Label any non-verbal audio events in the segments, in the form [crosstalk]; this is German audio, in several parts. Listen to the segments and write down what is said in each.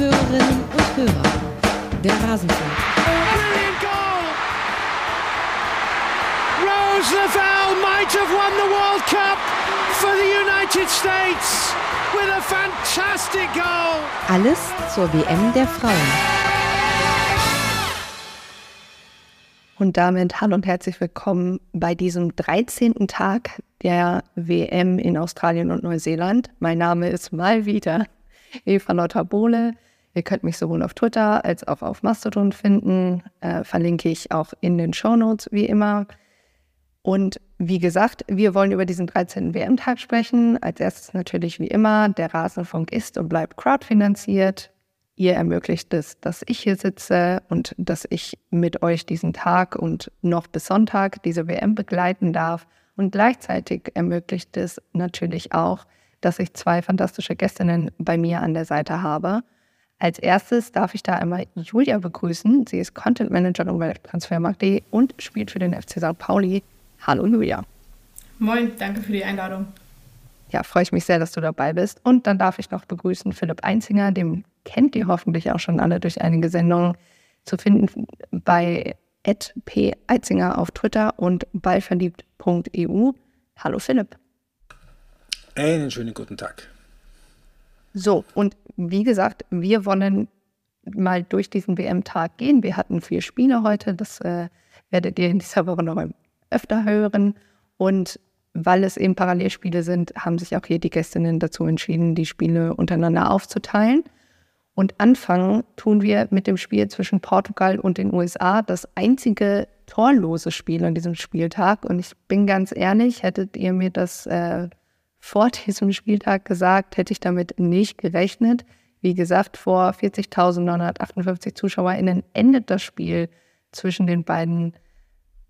Hörerinnen und Hörer. Der Rasenfunk. Brilliant goal! Rose Lavelle might have won the World Cup for the United States with a fantastic goal. Alles zur WM der Frauen. Und damit hallo und herzlich willkommen bei diesem 13. Tag der WM in Australien und Neuseeland. Mein Name ist mal wieder Eva Lauter-Bohle. Ihr könnt mich sowohl auf Twitter als auch auf Mastodon finden. Äh, verlinke ich auch in den Show Notes wie immer. Und wie gesagt, wir wollen über diesen 13. WM-Tag sprechen. Als erstes natürlich wie immer, der Rasenfunk ist und bleibt crowdfinanziert. Ihr ermöglicht es, dass ich hier sitze und dass ich mit euch diesen Tag und noch bis Sonntag diese WM begleiten darf. Und gleichzeitig ermöglicht es natürlich auch, dass ich zwei fantastische Gästinnen bei mir an der Seite habe. Als erstes darf ich da einmal Julia begrüßen. Sie ist Content Managerin bei Transfermarkt.de und spielt für den FC St. Pauli. Hallo Julia. Moin, danke für die Einladung. Ja, freue ich mich sehr, dass du dabei bist. Und dann darf ich noch begrüßen Philipp Einzinger, dem kennt ihr hoffentlich auch schon alle durch einige Sendungen zu finden bei p Eitzinger auf Twitter und ballverliebt.eu. Hallo Philipp. Einen schönen guten Tag. So, und wie gesagt, wir wollen mal durch diesen WM-Tag gehen. Wir hatten vier Spiele heute, das äh, werdet ihr in dieser Woche noch öfter hören. Und weil es eben Parallelspiele sind, haben sich auch hier die Gästinnen dazu entschieden, die Spiele untereinander aufzuteilen. Und anfangen tun wir mit dem Spiel zwischen Portugal und den USA, das einzige torlose Spiel an diesem Spieltag. Und ich bin ganz ehrlich, hättet ihr mir das äh, vor diesem Spieltag gesagt, hätte ich damit nicht gerechnet. Wie gesagt, vor 40.958 ZuschauerInnen endet das Spiel zwischen den beiden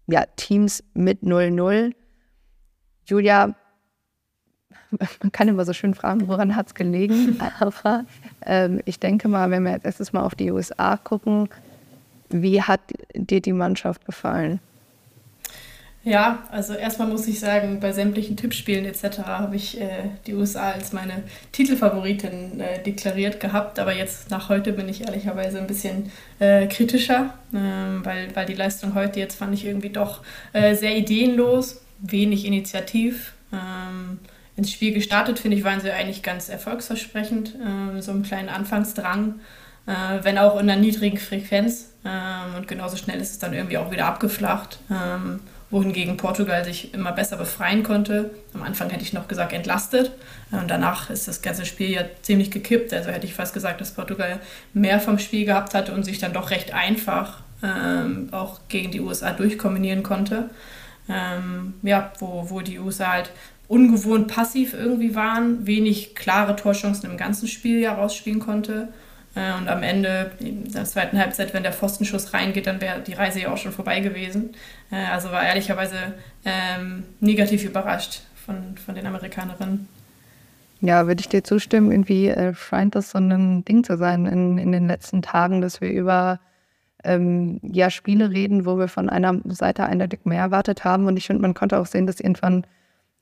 ja, Teams mit 0-0. Julia, man kann immer so schön fragen, woran hat es gelegen? [laughs] Aber ähm, ich denke mal, wenn wir jetzt erstes Mal auf die USA gucken, wie hat dir die Mannschaft gefallen? Ja, also erstmal muss ich sagen, bei sämtlichen Tippspielen etc. habe ich äh, die USA als meine Titelfavoritin äh, deklariert gehabt, aber jetzt nach heute bin ich ehrlicherweise ein bisschen äh, kritischer, ähm, weil, weil die Leistung heute jetzt fand ich irgendwie doch äh, sehr ideenlos, wenig initiativ. Ähm, ins Spiel gestartet, finde ich, waren sie eigentlich ganz erfolgsversprechend, ähm, so einen kleinen Anfangsdrang, äh, wenn auch in einer niedrigen Frequenz ähm, und genauso schnell ist es dann irgendwie auch wieder abgeflacht wohingegen Portugal sich immer besser befreien konnte. Am Anfang hätte ich noch gesagt entlastet und danach ist das ganze Spiel ja ziemlich gekippt. Also hätte ich fast gesagt, dass Portugal mehr vom Spiel gehabt hatte und sich dann doch recht einfach ähm, auch gegen die USA durchkombinieren konnte. Ähm, ja, wo, wo die USA halt ungewohnt passiv irgendwie waren, wenig klare Torchancen im ganzen Spiel ja rausspielen konnte. Äh, und am Ende, in der zweiten Halbzeit, wenn der Pfostenschuss reingeht, dann wäre die Reise ja auch schon vorbei gewesen. Äh, also war ehrlicherweise ähm, negativ überrascht von, von den Amerikanerinnen. Ja, würde ich dir zustimmen. Irgendwie äh, scheint das so ein Ding zu sein in, in den letzten Tagen, dass wir über ähm, ja, Spiele reden, wo wir von einer Seite eindeutig mehr erwartet haben. Und ich finde, man konnte auch sehen, dass irgendwann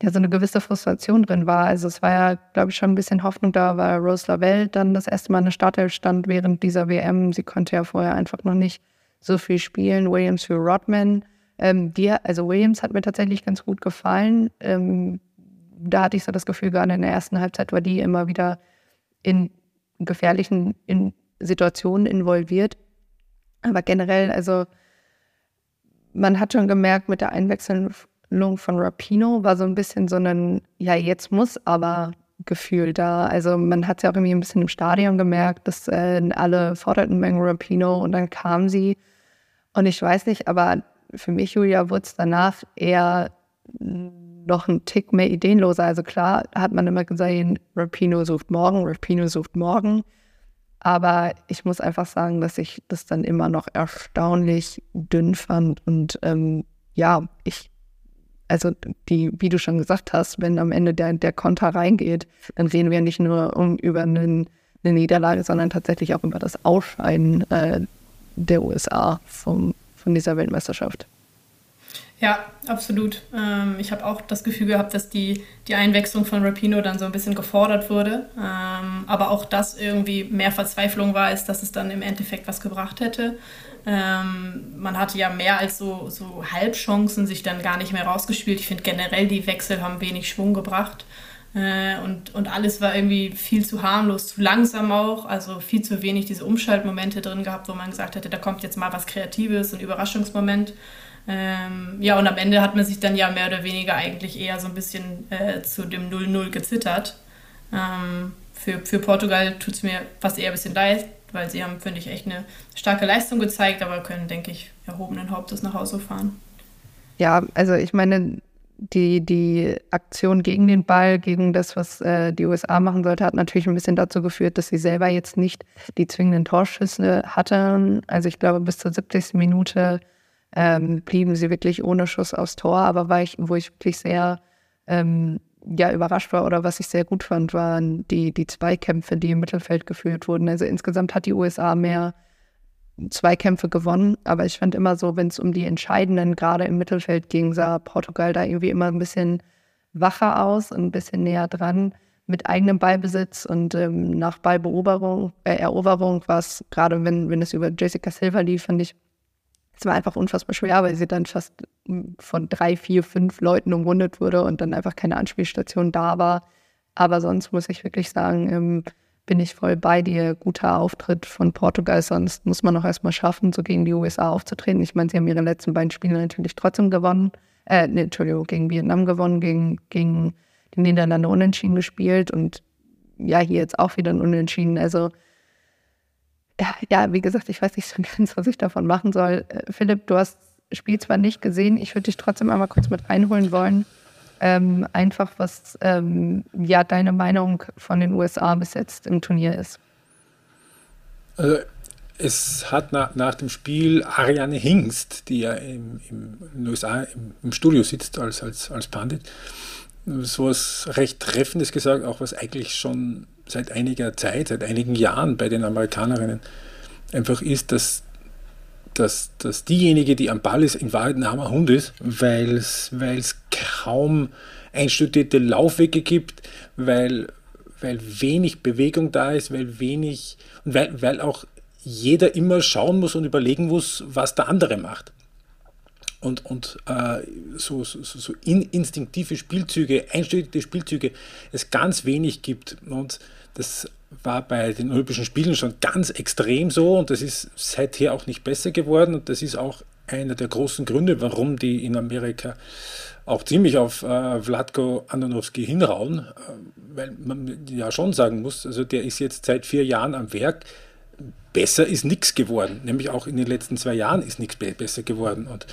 ja so eine gewisse Frustration drin war. Also es war ja, glaube ich, schon ein bisschen Hoffnung da, weil Rose Lavelle dann das erste Mal in der Startelf stand während dieser WM. Sie konnte ja vorher einfach noch nicht so viel spielen. Williams für Rodman. Ähm, die, also Williams hat mir tatsächlich ganz gut gefallen. Ähm, da hatte ich so das Gefühl, gerade in der ersten Halbzeit war die immer wieder in gefährlichen in Situationen involviert. Aber generell, also man hat schon gemerkt mit der Einwechslung von Rapino war so ein bisschen so ein, ja, jetzt muss aber Gefühl da. Also man hat es ja auch irgendwie ein bisschen im Stadion gemerkt, dass äh, alle forderten Mengen Rapino und dann kam sie. Und ich weiß nicht, aber für mich, Julia, wurde es danach eher noch ein Tick mehr ideenloser. Also klar hat man immer gesehen, Rapino sucht morgen, Rapino sucht morgen. Aber ich muss einfach sagen, dass ich das dann immer noch erstaunlich dünn fand. Und ähm, ja, ich also die, wie du schon gesagt hast, wenn am Ende der, der Konter reingeht, dann reden wir nicht nur um, über einen, eine Niederlage, sondern tatsächlich auch über das Ausscheiden äh, der USA vom, von dieser Weltmeisterschaft. Ja, absolut. Ähm, ich habe auch das Gefühl gehabt, dass die, die Einwechslung von Rapino dann so ein bisschen gefordert wurde. Ähm, aber auch das irgendwie mehr Verzweiflung war, als dass es dann im Endeffekt was gebracht hätte. Ähm, man hatte ja mehr als so, so Halbchancen sich dann gar nicht mehr rausgespielt. Ich finde generell, die Wechsel haben wenig Schwung gebracht. Äh, und, und alles war irgendwie viel zu harmlos, zu langsam auch. Also viel zu wenig diese Umschaltmomente drin gehabt, wo man gesagt hätte, da kommt jetzt mal was Kreatives, ein Überraschungsmoment. Ähm, ja, und am Ende hat man sich dann ja mehr oder weniger eigentlich eher so ein bisschen äh, zu dem 0-0 gezittert. Ähm, für, für Portugal tut es mir fast eher ein bisschen leid, weil sie haben, finde ich, echt eine starke Leistung gezeigt, aber können, denke ich, erhobenen Hauptes nach Hause fahren. Ja, also ich meine, die, die Aktion gegen den Ball, gegen das, was äh, die USA machen sollte, hat natürlich ein bisschen dazu geführt, dass sie selber jetzt nicht die zwingenden Torschüsse hatten. Also ich glaube, bis zur 70. Minute ähm, blieben sie wirklich ohne Schuss aufs Tor. Aber war ich, wo ich wirklich sehr ähm, ja, überrascht war oder was ich sehr gut fand, waren die, die Zweikämpfe, die im Mittelfeld geführt wurden. Also insgesamt hat die USA mehr Zweikämpfe gewonnen, aber ich fand immer so, wenn es um die entscheidenden gerade im Mittelfeld ging, sah Portugal da irgendwie immer ein bisschen wacher aus und ein bisschen näher dran mit eigenem Ballbesitz und ähm, nach Ballbeoberung, äh, Eroberung war es gerade, wenn, wenn es über Jessica Silva lief, fand ich es war einfach unfassbar schwer, weil sie dann fast von drei, vier, fünf Leuten umrundet wurde und dann einfach keine Anspielstation da war. Aber sonst muss ich wirklich sagen, ähm, bin ich voll bei dir. Guter Auftritt von Portugal, sonst muss man auch erstmal schaffen, so gegen die USA aufzutreten. Ich meine, sie haben ihre letzten beiden Spiele natürlich trotzdem gewonnen. Äh, nee, Entschuldigung, gegen Vietnam gewonnen, gegen, gegen die Niederlande unentschieden gespielt und ja, hier jetzt auch wieder ein Unentschieden. Also [laughs] ja, wie gesagt, ich weiß nicht so ganz, was ich davon machen soll. Äh, Philipp, du hast das Spiel zwar nicht gesehen, ich würde dich trotzdem einmal kurz mit reinholen wollen. Ähm, einfach, was ähm, ja deine Meinung von den USA bis jetzt im Turnier ist. Also, es hat nach, nach dem Spiel Ariane Hingst, die ja im, im, in den USA im, im, Studio sitzt als, als, als Pandit, so was recht Treffendes gesagt, auch was eigentlich schon seit einiger Zeit, seit einigen Jahren bei den Amerikanerinnen einfach ist, dass, dass, dass diejenige, die am Ball ist, in Wahrheit ein armer Hund ist, weil es kaum einstudierte Laufwege gibt, weil, weil wenig Bewegung da ist, weil wenig und weil, weil auch jeder immer schauen muss und überlegen muss, was der andere macht und, und äh, so, so, so in, instinktive Spielzüge, einstudierte Spielzüge es ganz wenig gibt. Und das war bei den Olympischen Spielen schon ganz extrem so und das ist seither auch nicht besser geworden und das ist auch einer der großen Gründe, warum die in Amerika auch ziemlich auf äh, Vladko Andonovski hinrauen, äh, weil man ja schon sagen muss, also der ist jetzt seit vier Jahren am Werk, besser ist nichts geworden, nämlich auch in den letzten zwei Jahren ist nichts besser geworden und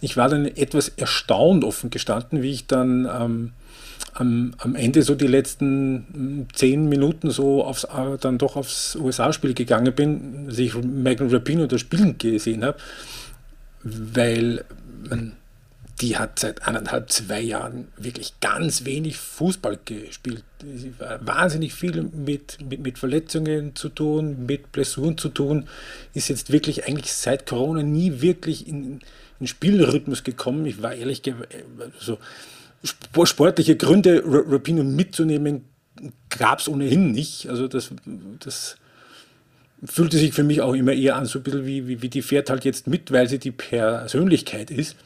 ich war dann etwas erstaunt offen gestanden, wie ich dann ähm, am, am, Ende so die letzten hm, zehn Minuten so aufs, äh, dann doch aufs USA-Spiel gegangen bin, dass ich Megan Rapino das Spielen gesehen habe, weil man, die hat seit anderthalb, zwei Jahren wirklich ganz wenig Fußball gespielt. Sie war wahnsinnig viel mit, mit, mit Verletzungen zu tun, mit Blessuren zu tun, ist jetzt wirklich eigentlich seit Corona nie wirklich in, in Spielrhythmus gekommen. Ich war ehrlich so sportliche Gründe, Rapino mitzunehmen, gab es ohnehin nicht. Also das, das fühlte sich für mich auch immer eher an, so ein bisschen wie, wie, wie die fährt halt jetzt mit, weil sie die Persönlichkeit ist.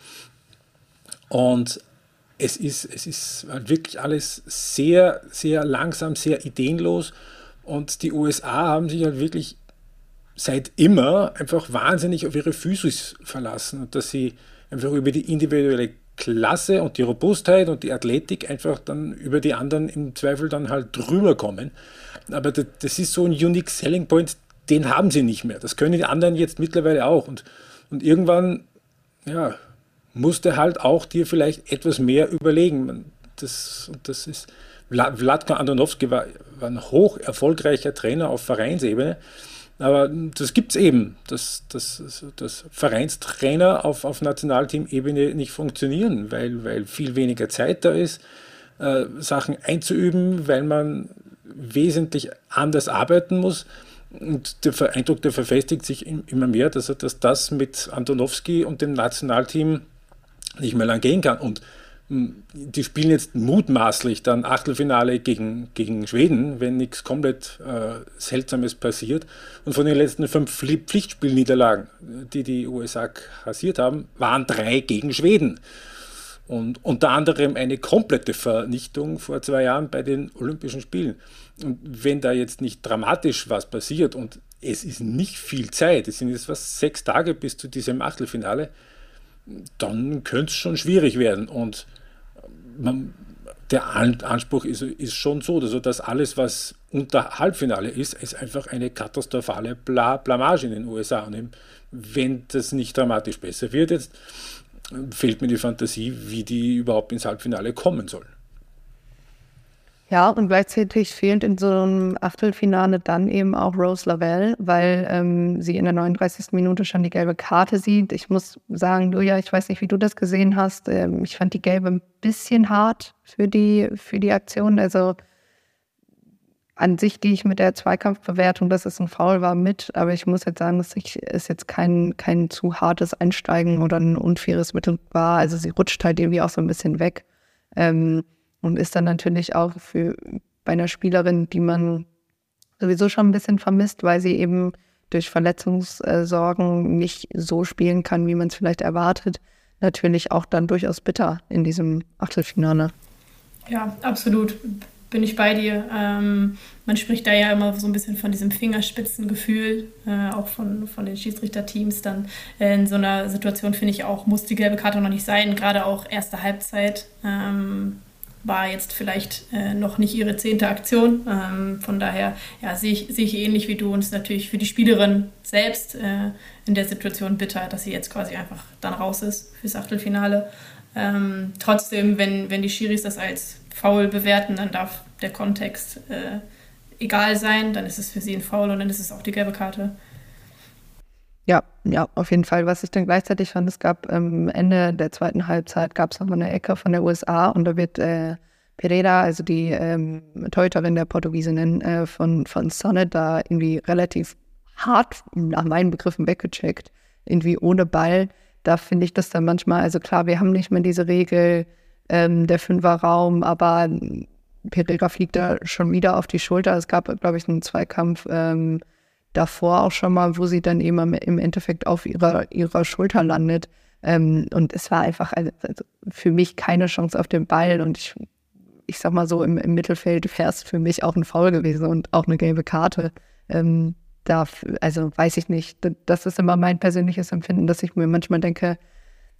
Und es ist, es ist halt wirklich alles sehr, sehr langsam, sehr ideenlos. Und die USA haben sich halt wirklich seit immer einfach wahnsinnig auf ihre Physis verlassen und dass sie einfach über die individuelle Klasse und die Robustheit und die Athletik einfach dann über die anderen im Zweifel dann halt drüber kommen. Aber das ist so ein Unique Selling Point, den haben sie nicht mehr. Das können die anderen jetzt mittlerweile auch. Und, und irgendwann, ja, musste halt auch dir vielleicht etwas mehr überlegen. Das, das ist, Vladko Andonovski war, war ein hoch erfolgreicher Trainer auf Vereinsebene. Aber das gibt es eben, dass, dass, dass Vereinstrainer auf, auf Nationalteam-Ebene nicht funktionieren, weil, weil viel weniger Zeit da ist, äh, Sachen einzuüben, weil man wesentlich anders arbeiten muss. Und der Eindruck, der verfestigt sich immer mehr, dass, dass das mit Antonowski und dem Nationalteam nicht mehr lang gehen kann. Und die spielen jetzt mutmaßlich dann Achtelfinale gegen, gegen Schweden, wenn nichts komplett äh, Seltsames passiert. Und von den letzten fünf Pflichtspielniederlagen, die die USA kassiert haben, waren drei gegen Schweden. Und unter anderem eine komplette Vernichtung vor zwei Jahren bei den Olympischen Spielen. Und wenn da jetzt nicht dramatisch was passiert und es ist nicht viel Zeit, es sind jetzt was sechs Tage bis zu diesem Achtelfinale, dann könnte es schon schwierig werden. Und man, der Anspruch ist, ist schon so, also dass alles, was unter Halbfinale ist, ist einfach eine katastrophale Bla Blamage in den USA. Und wenn das nicht dramatisch besser wird, jetzt fehlt mir die Fantasie, wie die überhaupt ins Halbfinale kommen sollen. Ja, und gleichzeitig fehlt in so einem Achtelfinale dann eben auch Rose Lavelle, weil ähm, sie in der 39. Minute schon die gelbe Karte sieht. Ich muss sagen, Julia, ich weiß nicht, wie du das gesehen hast. Ähm, ich fand die gelbe ein bisschen hart für die, für die Aktion. Also an sich gehe ich mit der Zweikampfbewertung, dass es ein Foul war, mit. Aber ich muss jetzt sagen, dass ich, es jetzt kein, kein zu hartes Einsteigen oder ein unfaires Mittel war. Also sie rutscht halt irgendwie auch so ein bisschen weg. Ähm, und ist dann natürlich auch für bei einer Spielerin, die man sowieso schon ein bisschen vermisst, weil sie eben durch Verletzungssorgen nicht so spielen kann, wie man es vielleicht erwartet, natürlich auch dann durchaus bitter in diesem Achtelfinale. Ja, absolut. Bin ich bei dir. Ähm, man spricht da ja immer so ein bisschen von diesem Fingerspitzengefühl, äh, auch von, von den Schiedsrichterteams. Dann äh, in so einer Situation finde ich auch, muss die gelbe Karte noch nicht sein, gerade auch erste Halbzeit. Ähm, war jetzt vielleicht äh, noch nicht ihre zehnte Aktion. Ähm, von daher ja, sehe ich, seh ich ähnlich wie du ist natürlich für die Spielerin selbst äh, in der Situation bitter, dass sie jetzt quasi einfach dann raus ist fürs Achtelfinale. Ähm, trotzdem, wenn, wenn die Schiris das als faul bewerten, dann darf der Kontext äh, egal sein, dann ist es für sie ein Foul und dann ist es auch die gelbe Karte. Ja, ja, auf jeden Fall. Was ich dann gleichzeitig fand, es gab ähm, Ende der zweiten Halbzeit gab es nochmal eine Ecke von der USA und da wird äh, Pereira, also die ähm, Torhüterin der Portugiesinnen äh, von, von Sonnet, da irgendwie relativ hart nach meinen Begriffen weggecheckt, irgendwie ohne Ball. Da finde ich das dann manchmal, also klar, wir haben nicht mehr diese Regel ähm, der Fünferraum, aber Pereira fliegt da schon wieder auf die Schulter. Es gab, glaube ich, einen Zweikampf ähm, davor auch schon mal, wo sie dann eben im Endeffekt auf ihrer, ihrer Schulter landet. Ähm, und es war einfach also, für mich keine Chance auf den Ball. Und ich, ich sag mal so, im, im Mittelfeld wäre es für mich auch ein Foul gewesen und auch eine gelbe Karte. Ähm, da, also weiß ich nicht. Das ist immer mein persönliches Empfinden, dass ich mir manchmal denke,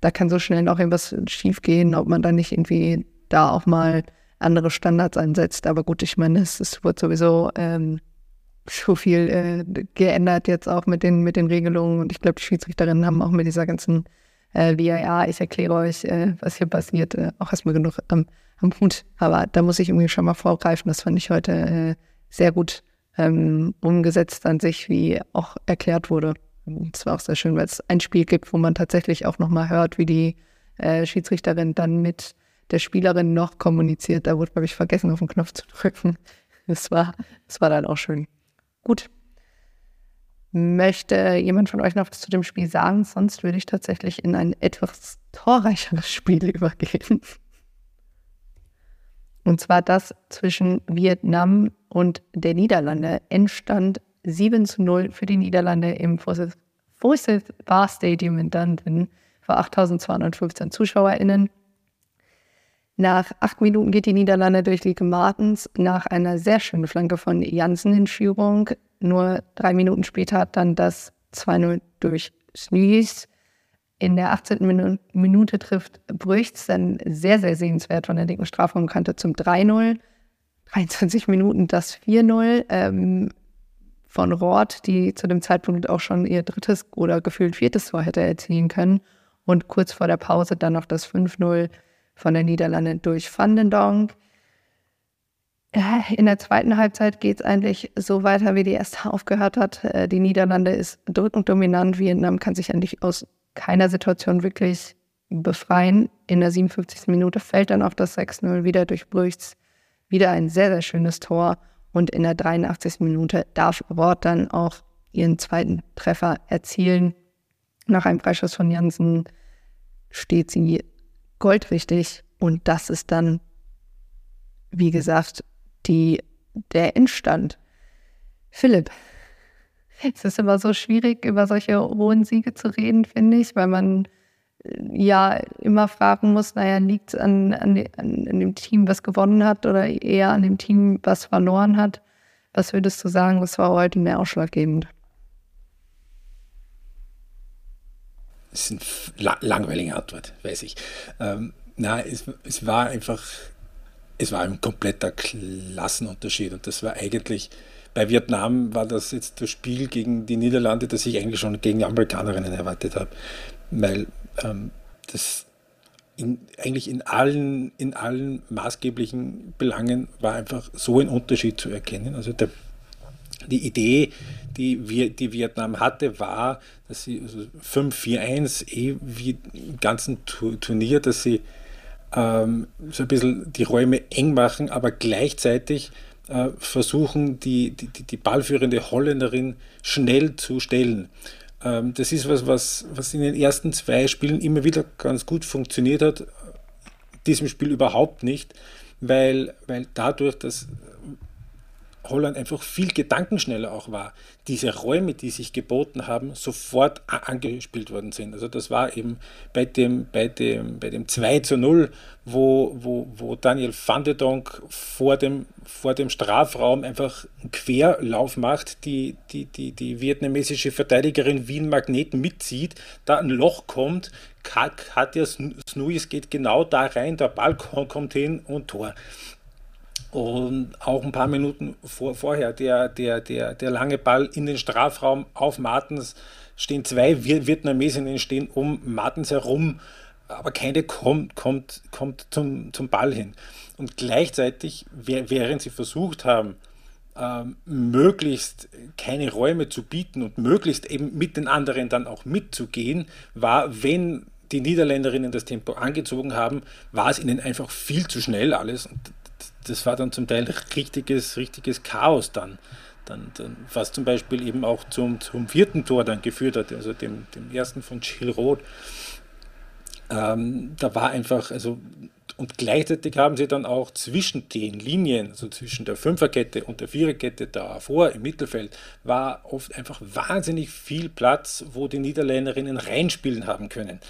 da kann so schnell noch irgendwas schief gehen, ob man dann nicht irgendwie da auch mal andere Standards einsetzt. Aber gut, ich meine, es, es wird sowieso ähm, so viel äh, geändert jetzt auch mit den, mit den Regelungen. Und ich glaube, die Schiedsrichterinnen haben auch mit dieser ganzen äh, VAR, ich erkläre euch, äh, was hier passiert, äh, auch erstmal genug am, am Hut. Aber da muss ich irgendwie schon mal vorgreifen. Das fand ich heute äh, sehr gut ähm, umgesetzt an sich, wie auch erklärt wurde. Es war auch sehr schön, weil es ein Spiel gibt, wo man tatsächlich auch nochmal hört, wie die äh, Schiedsrichterin dann mit der Spielerin noch kommuniziert. Da wurde, glaube ich, vergessen, auf den Knopf zu drücken. Das war, das war dann auch schön. Gut. Möchte jemand von euch noch was zu dem Spiel sagen? Sonst würde ich tatsächlich in ein etwas torreicheres Spiel [laughs] übergehen. Und zwar das zwischen Vietnam und der Niederlande. Endstand 7 zu 0 für die Niederlande im Forsyth Bar Stadium in Dundon vor 8215 ZuschauerInnen. Nach acht Minuten geht die Niederlande durch Lieke Martens nach einer sehr schönen Flanke von Jansen in Führung. Nur drei Minuten später hat dann das 2-0 durch Snüß. In der 18. Minute trifft Brüchts dann sehr, sehr sehenswert von der linken Strafraumkante zum 3-0. 23 Minuten das 4-0 ähm, von Roth, die zu dem Zeitpunkt auch schon ihr drittes oder gefühlt viertes Tor hätte erzielen können. Und kurz vor der Pause dann noch das 5-0 von der Niederlande durch Van den Donk. In der zweiten Halbzeit geht es eigentlich so weiter, wie die erste aufgehört hat. Äh, die Niederlande ist drückend dominant. Vietnam kann sich eigentlich aus keiner Situation wirklich befreien. In der 57. Minute fällt dann auch das 6-0 wieder durch Brüchts. Wieder ein sehr, sehr schönes Tor. Und in der 83. Minute darf Wort dann auch ihren zweiten Treffer erzielen. Nach einem Freischuss von Jansen steht sie goldrichtig. Und das ist dann, wie gesagt, die, der Endstand. Philipp, es ist immer so schwierig, über solche hohen Siege zu reden, finde ich, weil man äh, ja immer fragen muss, naja, liegt es an, an, an, dem Team, was gewonnen hat oder eher an dem Team, was verloren hat? Was würdest du sagen, was war heute mehr ausschlaggebend? Das ist eine langweilige Antwort, weiß ich. Ähm, na, es, es war einfach, es war ein kompletter Klassenunterschied und das war eigentlich, bei Vietnam war das jetzt das Spiel gegen die Niederlande, das ich eigentlich schon gegen Amerikanerinnen erwartet habe, weil ähm, das in, eigentlich in allen, in allen maßgeblichen Belangen war einfach so ein Unterschied zu erkennen. Also der, die Idee, die, die Vietnam hatte, war, dass sie also 5-4-1, eh wie im ganzen Turnier, dass sie ähm, so ein bisschen die Räume eng machen, aber gleichzeitig äh, versuchen, die, die, die ballführende Holländerin schnell zu stellen. Ähm, das ist was, was, was in den ersten zwei Spielen immer wieder ganz gut funktioniert hat, diesem Spiel überhaupt nicht, weil, weil dadurch, dass Holland einfach viel gedankenschneller auch war. Diese Räume, die sich geboten haben, sofort angespielt worden sind. Also das war eben bei dem, bei dem, bei dem 2 zu 0, wo, wo, wo Daniel van de Donk vor dem, vor dem Strafraum einfach einen Querlauf macht, die, die, die, die vietnamesische Verteidigerin wie ein Magnet mitzieht, da ein Loch kommt, Katja Snuis geht genau da rein, der Ball kommt hin und Tor. Und auch ein paar Minuten vor, vorher, der, der, der, der lange Ball in den Strafraum auf Martens, stehen zwei Vietnamesinnen stehen um Martens herum, aber keine kommt, kommt, kommt zum, zum Ball hin. Und gleichzeitig, während sie versucht haben, ähm, möglichst keine Räume zu bieten und möglichst eben mit den anderen dann auch mitzugehen, war, wenn die Niederländerinnen das Tempo angezogen haben, war es ihnen einfach viel zu schnell alles. Und das war dann zum Teil richtiges, richtiges Chaos dann. Dann, dann, was zum Beispiel eben auch zum, zum vierten Tor dann geführt hat, also dem, dem ersten von Gilles Roth. Ähm, da war einfach, also, und gleichzeitig haben sie dann auch zwischen den Linien, also zwischen der Fünferkette und der Viererkette davor im Mittelfeld, war oft einfach wahnsinnig viel Platz, wo die Niederländerinnen reinspielen haben können.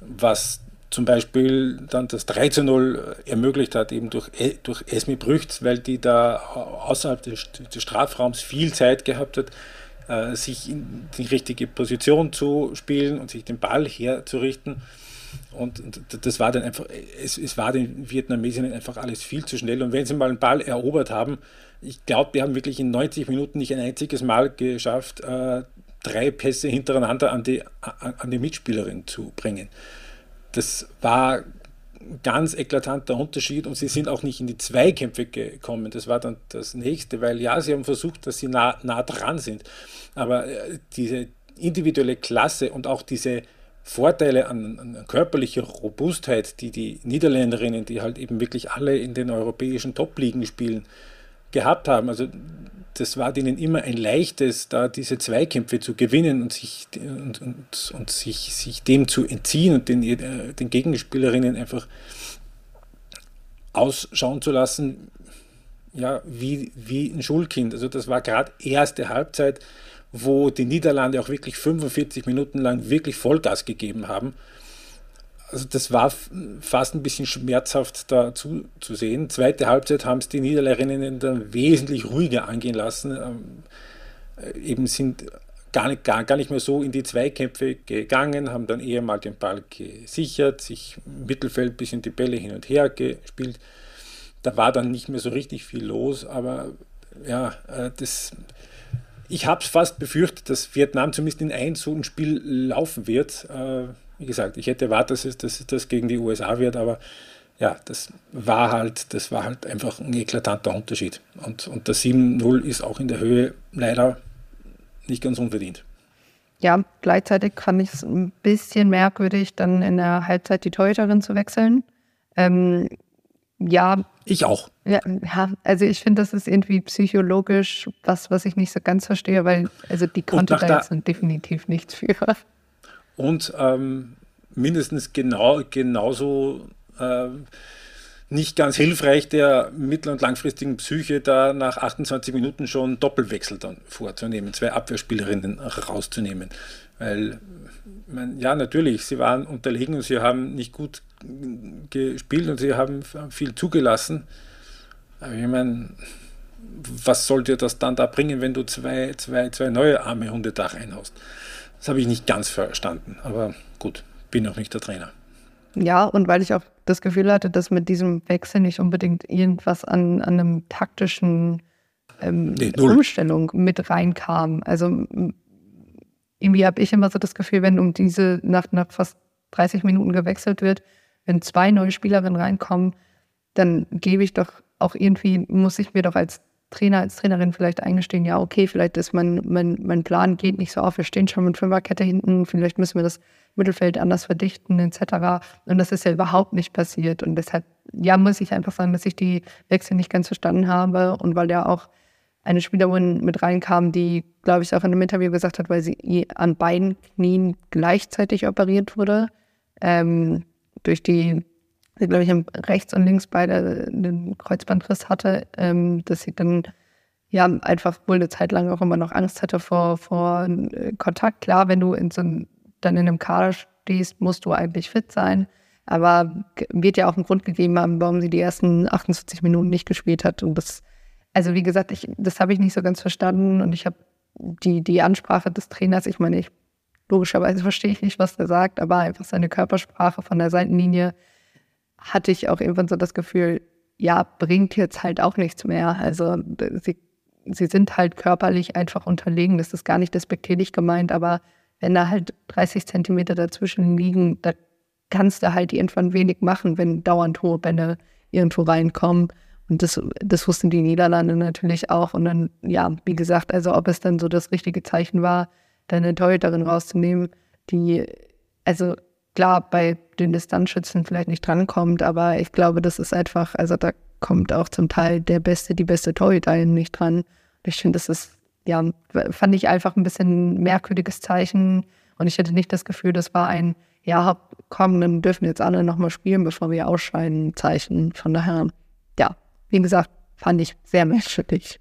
Was zum Beispiel dann das 3 zu 0 ermöglicht hat, eben durch, e, durch Esme Brüchts, weil die da außerhalb des, des Strafraums viel Zeit gehabt hat, äh, sich in die richtige Position zu spielen und sich den Ball herzurichten. Und, das war dann einfach, es, es war den Vietnamesinnen einfach alles viel zu schnell. Und wenn sie mal einen Ball erobert haben, ich glaube, die haben wirklich in 90 Minuten nicht ein einziges Mal geschafft, äh, drei Pässe hintereinander an die, an die Mitspielerin zu bringen. Das war ganz eklatanter Unterschied und sie sind auch nicht in die Zweikämpfe gekommen. Das war dann das nächste, weil ja, sie haben versucht, dass sie nah, nah dran sind. Aber äh, diese individuelle Klasse und auch diese Vorteile an, an, körperlicher Robustheit, die die Niederländerinnen, die halt eben wirklich alle in den europäischen Top-Ligen spielen, gehabt haben. Also das war denen immer ein leichtes, da diese Zweikämpfe zu gewinnen und sich, und, und, und sich, sich dem zu entziehen und den, äh, den Gegenspielerinnen einfach ausschauen zu lassen, ja, wie, wie ein Schulkind. Also das war gerade erste Halbzeit, wo die Niederlande auch wirklich 45 Minuten lang wirklich Vollgas gegeben haben also das war fast ein bisschen schmerzhaft dazu zu sehen. Zweite Halbzeit haben es die Niederländerinnen dann wesentlich ruhiger angehen lassen. Ähm, äh, eben sind gar nicht, gar, gar nicht mehr so in die Zweikämpfe gegangen, haben dann eher mal den Ball gesichert, sich im Mittelfeld ein bisschen die Bälle hin und her gespielt. Da war dann nicht mehr so richtig viel los, aber ja, äh, das, ich habe es fast befürchtet, dass Vietnam zumindest in ein so ein Spiel laufen wird. Wie gesagt, ich hätte erwartet, dass es, dass das gegen die USA wird, aber ja, das war halt, das war halt einfach ein eklatanter Unterschied. Und, und das 7-0 ist auch in der Höhe leider nicht ganz unverdient. Ja, gleichzeitig fand ich es ein bisschen merkwürdig, dann in der Halbzeit die Torhüterin zu wechseln. Ähm, ja. Ich auch. Ja also ich finde, das ist irgendwie psychologisch was, was ich nicht so ganz verstehe, weil also die konnte da jetzt definitiv nichts für. Und ähm, mindestens genau, genauso äh, nicht ganz hilfreich, der mittel- und langfristigen Psyche da nach 28 Minuten schon Doppelwechsel dann vorzunehmen, zwei Abwehrspielerinnen rauszunehmen. Weil, man, ja, natürlich, sie waren unterlegen und sie haben nicht gut gespielt und sie haben viel zugelassen. Aber ich meine, was soll dir das dann da bringen, wenn du zwei, zwei, zwei neue arme Hunde da reinhaust? Das habe ich nicht ganz verstanden, aber gut, bin auch nicht der Trainer. Ja, und weil ich auch das Gefühl hatte, dass mit diesem Wechsel nicht unbedingt irgendwas an, an einem taktischen ähm, nee, Umstellung mit reinkam. Also irgendwie habe ich immer so das Gefühl, wenn um diese nach, nach fast 30 Minuten gewechselt wird, wenn zwei neue Spielerinnen reinkommen, dann gebe ich doch auch irgendwie, muss ich mir doch als Trainer, als Trainerin vielleicht eingestehen, ja, okay, vielleicht ist mein, mein, mein Plan geht nicht so auf, wir stehen schon mit Fünferkette hinten, vielleicht müssen wir das Mittelfeld anders verdichten, etc. Und das ist ja überhaupt nicht passiert. Und deshalb, ja, muss ich einfach sagen, dass ich die Wechsel nicht ganz verstanden habe und weil ja auch eine Spielerin mit reinkam, die, glaube ich, auch in einem Interview gesagt hat, weil sie an beiden Knien gleichzeitig operiert wurde. Ähm, durch die sie, glaube ich, rechts und links beide den Kreuzbandriss hatte, ähm, dass sie dann ja einfach wohl eine Zeit lang auch immer noch Angst hatte vor, vor äh, Kontakt. Klar, wenn du in so ein, dann in einem Kader stehst, musst du eigentlich fit sein. Aber wird ja auch einen Grund gegeben haben, warum sie die ersten 48 Minuten nicht gespielt hat. Und das, also wie gesagt, ich, das habe ich nicht so ganz verstanden. Und ich habe die, die Ansprache des Trainers, ich meine, ich, logischerweise verstehe ich nicht, was er sagt, aber einfach seine Körpersprache von der Seitenlinie hatte ich auch irgendwann so das Gefühl, ja, bringt jetzt halt auch nichts mehr. Also sie, sie sind halt körperlich einfach unterlegen. Das ist gar nicht despektierlich gemeint, aber wenn da halt 30 Zentimeter dazwischen liegen, da kannst du halt irgendwann wenig machen, wenn dauernd hohe Bälle irgendwo reinkommen. Und das, das wussten die Niederlande natürlich auch. Und dann, ja, wie gesagt, also ob es dann so das richtige Zeichen war, deine Torhüterin rauszunehmen, die, also klar bei den Distanzschützen vielleicht nicht drankommt, aber ich glaube, das ist einfach, also da kommt auch zum Teil der Beste, die beste Torhüterin nicht dran. Ich finde, das ist, ja, fand ich einfach ein bisschen merkwürdiges Zeichen und ich hätte nicht das Gefühl, das war ein, ja, komm, dann dürfen jetzt alle nochmal spielen, bevor wir ausscheiden, Zeichen. Von daher, ja, wie gesagt, fand ich sehr merkwürdig.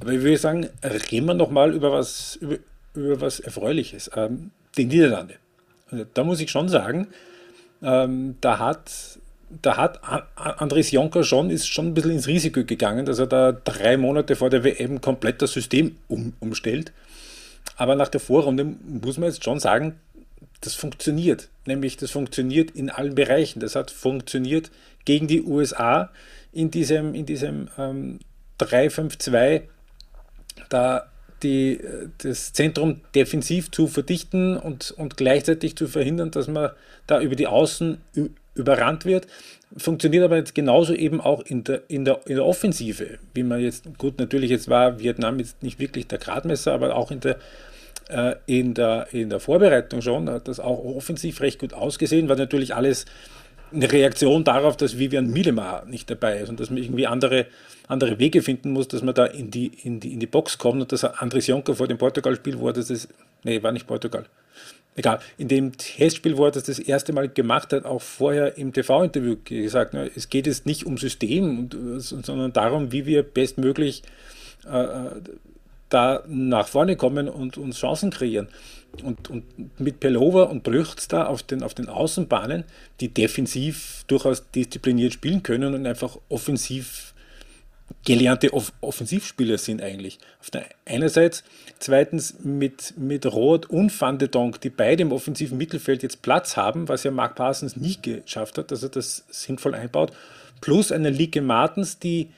Aber ich würde sagen, reden wir nochmal über was, über, über was Erfreuliches. Ähm, die Niederlande. Also da muss ich schon sagen, ähm, da hat da hat Andres Jonker schon, ist schon ein bisschen ins Risiko gegangen, dass er da drei Monate vor der WM komplett das System um, umstellt. Aber nach der Vorrunde muss man jetzt schon sagen, das funktioniert. Nämlich, das funktioniert in allen Bereichen. Das hat funktioniert gegen die USA in diesem, in diesem ähm, 3-5-2. Da die, das Zentrum defensiv zu verdichten und, und gleichzeitig zu verhindern, dass man da über die Außen überrannt wird. Funktioniert aber jetzt genauso eben auch in der, in, der, in der Offensive, wie man jetzt, gut, natürlich jetzt war Vietnam jetzt nicht wirklich der Gradmesser, aber auch in der, äh, in der, in der Vorbereitung schon hat das auch offensiv recht gut ausgesehen, war natürlich alles eine Reaktion darauf, dass Vivian Miedemar nicht dabei ist und dass man irgendwie andere, andere Wege finden muss, dass man da in die, in die, in die Box kommt und dass Andres Jonker vor dem Portugal-Spiel, wo er das, ist, nee, war nicht Portugal, egal, in dem Testspiel, wo er das das erste Mal gemacht hat, auch vorher im TV-Interview gesagt, ne, es geht jetzt nicht um System, und, sondern darum, wie wir bestmöglich äh, äh da nach vorne kommen und uns Chancen kreieren und, und mit Pelova und Brüchts da auf den, auf den Außenbahnen, die defensiv durchaus diszipliniert spielen können und einfach offensiv gelernte Off Offensivspieler sind eigentlich. Auf der einerseits, zweitens mit, mit Roth und Van de Donk, die beide im offensiven Mittelfeld jetzt Platz haben, was ja Mark Parsons nicht geschafft hat, dass er das sinnvoll einbaut, plus eine Ligue Martens, die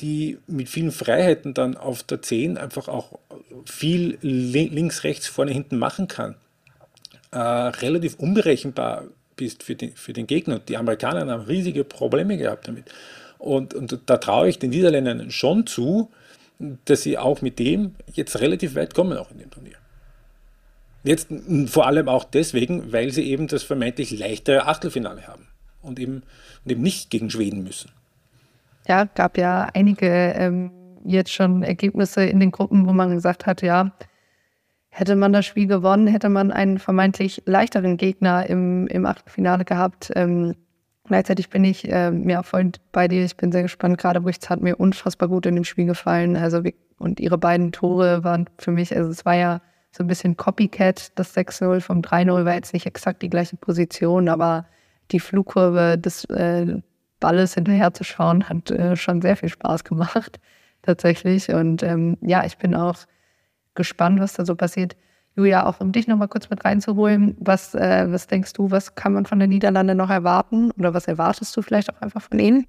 die mit vielen Freiheiten dann auf der 10 einfach auch viel links, rechts, vorne, hinten machen kann, äh, relativ unberechenbar bist für den, für den Gegner. Die Amerikaner haben riesige Probleme gehabt damit. Und, und da traue ich den Niederländern schon zu, dass sie auch mit dem jetzt relativ weit kommen, auch in dem Turnier. Jetzt vor allem auch deswegen, weil sie eben das vermeintlich leichtere Achtelfinale haben und eben, und eben nicht gegen Schweden müssen ja, gab ja einige ähm, jetzt schon Ergebnisse in den Gruppen, wo man gesagt hat, ja, hätte man das Spiel gewonnen, hätte man einen vermeintlich leichteren Gegner im, im Achtelfinale gehabt. Ähm, gleichzeitig bin ich äh, ja voll bei dir. Ich bin sehr gespannt. Gerade Brichts hat mir unfassbar gut in dem Spiel gefallen. Also und ihre beiden Tore waren für mich, also es war ja so ein bisschen Copycat. Das 6-0 vom 3-0 war jetzt nicht exakt die gleiche Position, aber die Flugkurve des äh, Balles hinterher zu schauen, hat äh, schon sehr viel Spaß gemacht, [laughs] tatsächlich. Und ähm, ja, ich bin auch gespannt, was da so passiert. Julia, auch um dich nochmal kurz mit reinzuholen, was, äh, was denkst du, was kann man von den Niederlanden noch erwarten oder was erwartest du vielleicht auch einfach von ihnen?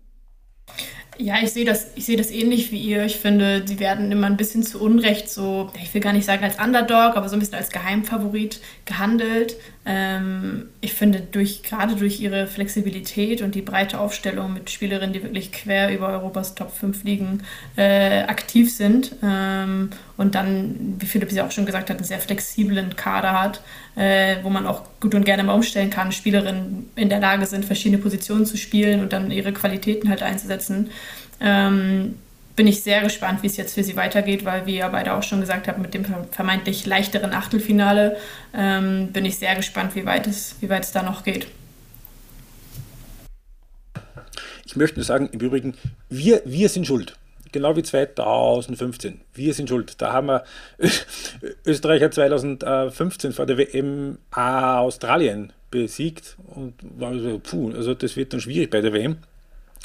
Ja, ich sehe das, ich sehe das ähnlich wie ihr. Ich finde, sie werden immer ein bisschen zu Unrecht so, ich will gar nicht sagen als Underdog, aber so ein bisschen als Geheimfavorit gehandelt. Ähm, ich finde, durch, gerade durch ihre Flexibilität und die breite Aufstellung mit Spielerinnen, die wirklich quer über Europas Top 5 liegen, äh, aktiv sind ähm, und dann, wie Philipp ja auch schon gesagt hat, einen sehr flexiblen Kader hat, äh, wo man auch gut und gerne mal umstellen kann, Spielerinnen in der Lage sind, verschiedene Positionen zu spielen und dann ihre Qualitäten halt einzusetzen. Ähm, bin ich sehr gespannt, wie es jetzt für sie weitergeht, weil wir ja beide auch schon gesagt haben, mit dem vermeintlich leichteren Achtelfinale ähm, bin ich sehr gespannt, wie weit, es, wie weit es da noch geht. Ich möchte nur sagen, im Übrigen, wir, wir sind schuld. Genau wie 2015. Wir sind schuld. Da haben wir Österreicher 2015 vor der WM Australien besiegt und war so, puh, also das wird dann schwierig bei der WM.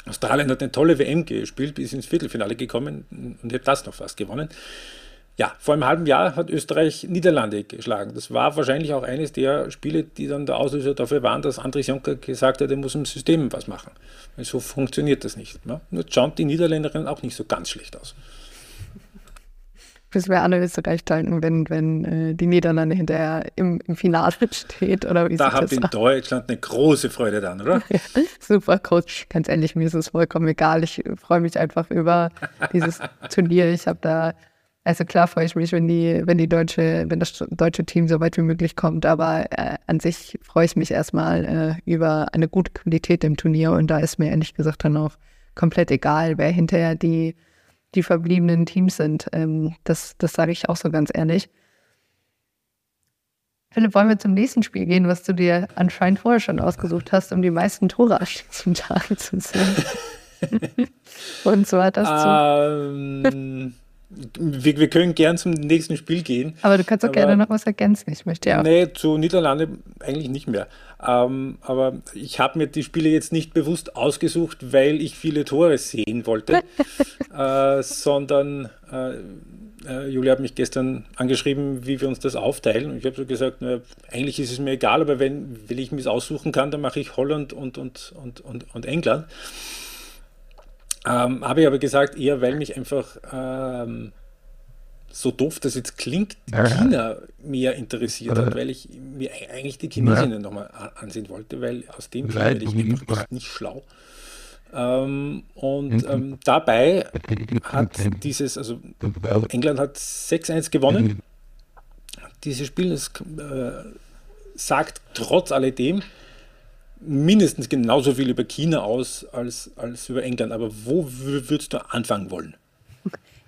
Australien hat eine tolle WM gespielt, bis ins Viertelfinale gekommen und hat das noch fast gewonnen. Ja, vor einem halben Jahr hat Österreich Niederlande geschlagen. Das war wahrscheinlich auch eines der Spiele, die dann der Auslöser dafür waren, dass Andres Jonker gesagt hat, er muss im System was machen. Weil so funktioniert das nicht. Ne? Nur schaut die Niederländerin auch nicht so ganz schlecht aus bis wir alle Österreich halten, wenn, wenn äh, die Niederlande hinterher im, im Finale [laughs] steht. Oder wie da ihr in Deutschland eine große Freude dann, oder? [laughs] Ja, super, Coach. Ganz ehrlich, mir ist es vollkommen egal. Ich freue mich einfach über dieses Turnier. Ich habe da, also klar freue ich mich, wenn die, wenn die deutsche, wenn das deutsche Team so weit wie möglich kommt, aber äh, an sich freue ich mich erstmal äh, über eine gute Qualität im Turnier und da ist mir ehrlich gesagt dann auch komplett egal, wer hinterher die die verbliebenen Teams sind. Ähm, das das sage ich auch so ganz ehrlich. Philipp, wollen wir zum nächsten Spiel gehen, was du dir anscheinend vorher schon ausgesucht hast, um die meisten Tore zum Tag zu sehen? [laughs] Und zwar das ähm, wir, wir, können gern zum nächsten Spiel gehen. Aber du kannst auch aber, gerne noch was ergänzen. Ich möchte ja. Nee, zu Niederlande eigentlich nicht mehr. Ähm, aber ich habe mir die Spiele jetzt nicht bewusst ausgesucht, weil ich viele Tore sehen wollte, [laughs] äh, sondern äh, äh, Julia hat mich gestern angeschrieben, wie wir uns das aufteilen. Und ich habe so gesagt, na, eigentlich ist es mir egal, aber wenn, wenn ich mir aussuchen kann, dann mache ich Holland und, und, und, und, und England. Ähm, habe ich aber gesagt, eher weil mich einfach ähm, so doof das jetzt klingt, ja. China mehr interessiert hat, weil ich mir eigentlich die Chinesinnen ja. nochmal ansehen wollte, weil aus dem Film werde ich einfach nicht, nicht schlau. Ähm, und ähm, dabei [laughs] hat dieses, also England hat 6-1 gewonnen. Dieses Spiel das, äh, sagt trotz alledem mindestens genauso viel über China aus als, als über England. Aber wo würdest du anfangen wollen?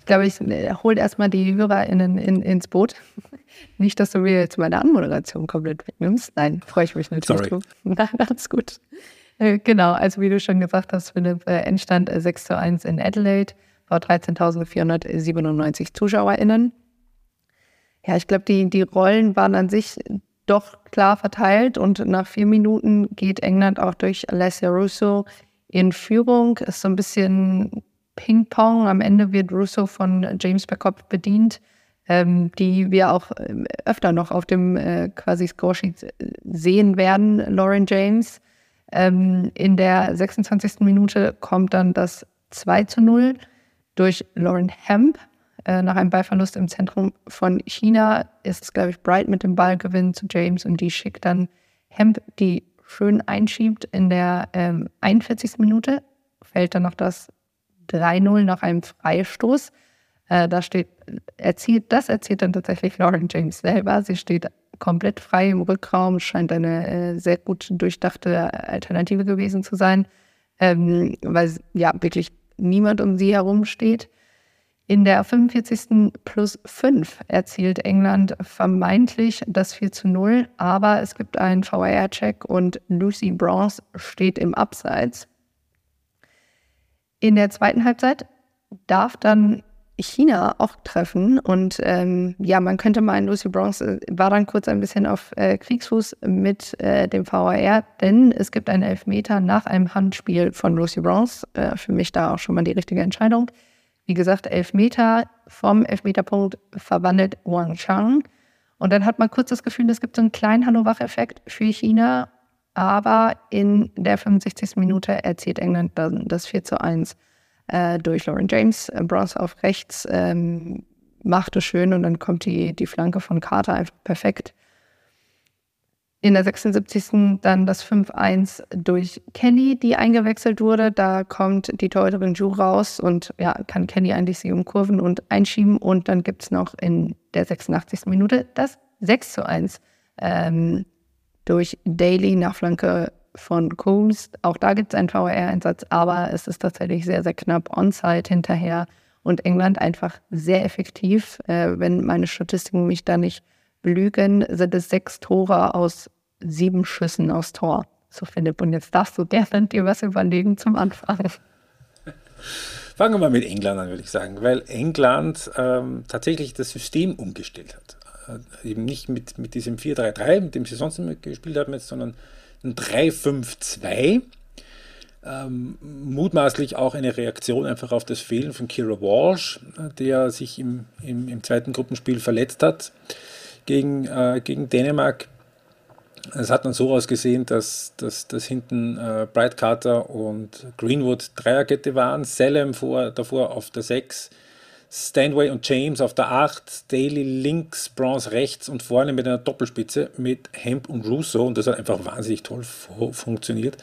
Ich glaube, ich äh, hole erstmal die HörerInnen in, ins Boot. [laughs] Nicht, dass du mir jetzt meine Anmoderation komplett wegnimmst. Nein, freue ich mich natürlich Sorry. [laughs] Nein, alles gut. Äh, genau, also wie du schon gesagt hast, Philipp, äh, Endstand 6 zu 1 in Adelaide vor 13.497 ZuschauerInnen. Ja, ich glaube, die, die Rollen waren an sich doch klar verteilt und nach vier Minuten geht England auch durch Alessia Russo in Führung. Ist so ein bisschen Ping-Pong. Am Ende wird Russo von James Backup bedient, ähm, die wir auch ähm, öfter noch auf dem äh, quasi Scoresheet äh, sehen werden, Lauren James. Ähm, in der 26. Minute kommt dann das 2 zu 0 durch Lauren Hemp. Äh, nach einem Ballverlust im Zentrum von China ist es, glaube ich, Bright mit dem Ballgewinn zu James und die schickt dann Hemp, die schön einschiebt in der ähm, 41. Minute. Fällt dann noch das 3-0 nach einem Freistoß. Äh, da steht, erzielt, das erzielt dann tatsächlich Lauren James selber. Sie steht komplett frei im Rückraum, scheint eine äh, sehr gut durchdachte Alternative gewesen zu sein, ähm, weil ja wirklich niemand um sie herum steht. In der 45. plus 5 erzielt England vermeintlich das 4 zu 0, aber es gibt einen VR-Check und Lucy Bronze steht im Abseits. In der zweiten Halbzeit darf dann China auch treffen. Und ähm, ja, man könnte meinen, Lucy Bronze war dann kurz ein bisschen auf äh, Kriegsfuß mit äh, dem VAR, denn es gibt einen Elfmeter nach einem Handspiel von Lucy Bronze. Äh, für mich da auch schon mal die richtige Entscheidung. Wie gesagt, Elfmeter vom Elfmeterpunkt verwandelt Wang Chang. Und dann hat man kurz das Gefühl, es gibt so einen kleinen Hanno-Wach-Effekt für China. Aber in der 65. Minute erzielt England dann das 4 zu 1 äh, durch Lauren James. Äh, Bronze auf rechts ähm, machte schön und dann kommt die, die Flanke von Carter einfach perfekt. In der 76. dann das 5-1 durch Kenny, die eingewechselt wurde. Da kommt die Torhüterin Ju raus und ja, kann Kenny eigentlich sie umkurven und einschieben. Und dann gibt es noch in der 86. Minute das 6 1 ähm, durch Daly nach Flanke von Combs. Auch da gibt es einen VR-Einsatz, aber es ist tatsächlich sehr, sehr knapp on-site hinterher und England einfach sehr effektiv. Äh, wenn meine Statistiken mich da nicht belügen, sind es sechs Tore aus sieben Schüssen aus Tor. So, Philipp, und jetzt darfst du gerne dir was überlegen zum Anfang. Fangen wir mal mit England an, würde ich sagen, weil England ähm, tatsächlich das System umgestellt hat. Äh, eben nicht mit, mit diesem 4-3-3, mit dem sie sonst immer gespielt haben, jetzt, sondern ein 3-5-2. Ähm, mutmaßlich auch eine Reaktion einfach auf das Fehlen von Kira Walsh, der sich im, im, im zweiten Gruppenspiel verletzt hat gegen, äh, gegen Dänemark. Es hat dann so ausgesehen, dass, dass, dass hinten äh, Bright Carter und Greenwood Dreierkette waren, Salem vor, davor auf der 6, Stanway und James auf der 8, Daly links, Bronze rechts und vorne mit einer Doppelspitze mit Hemp und Russo. Und das hat einfach wahnsinnig toll funktioniert.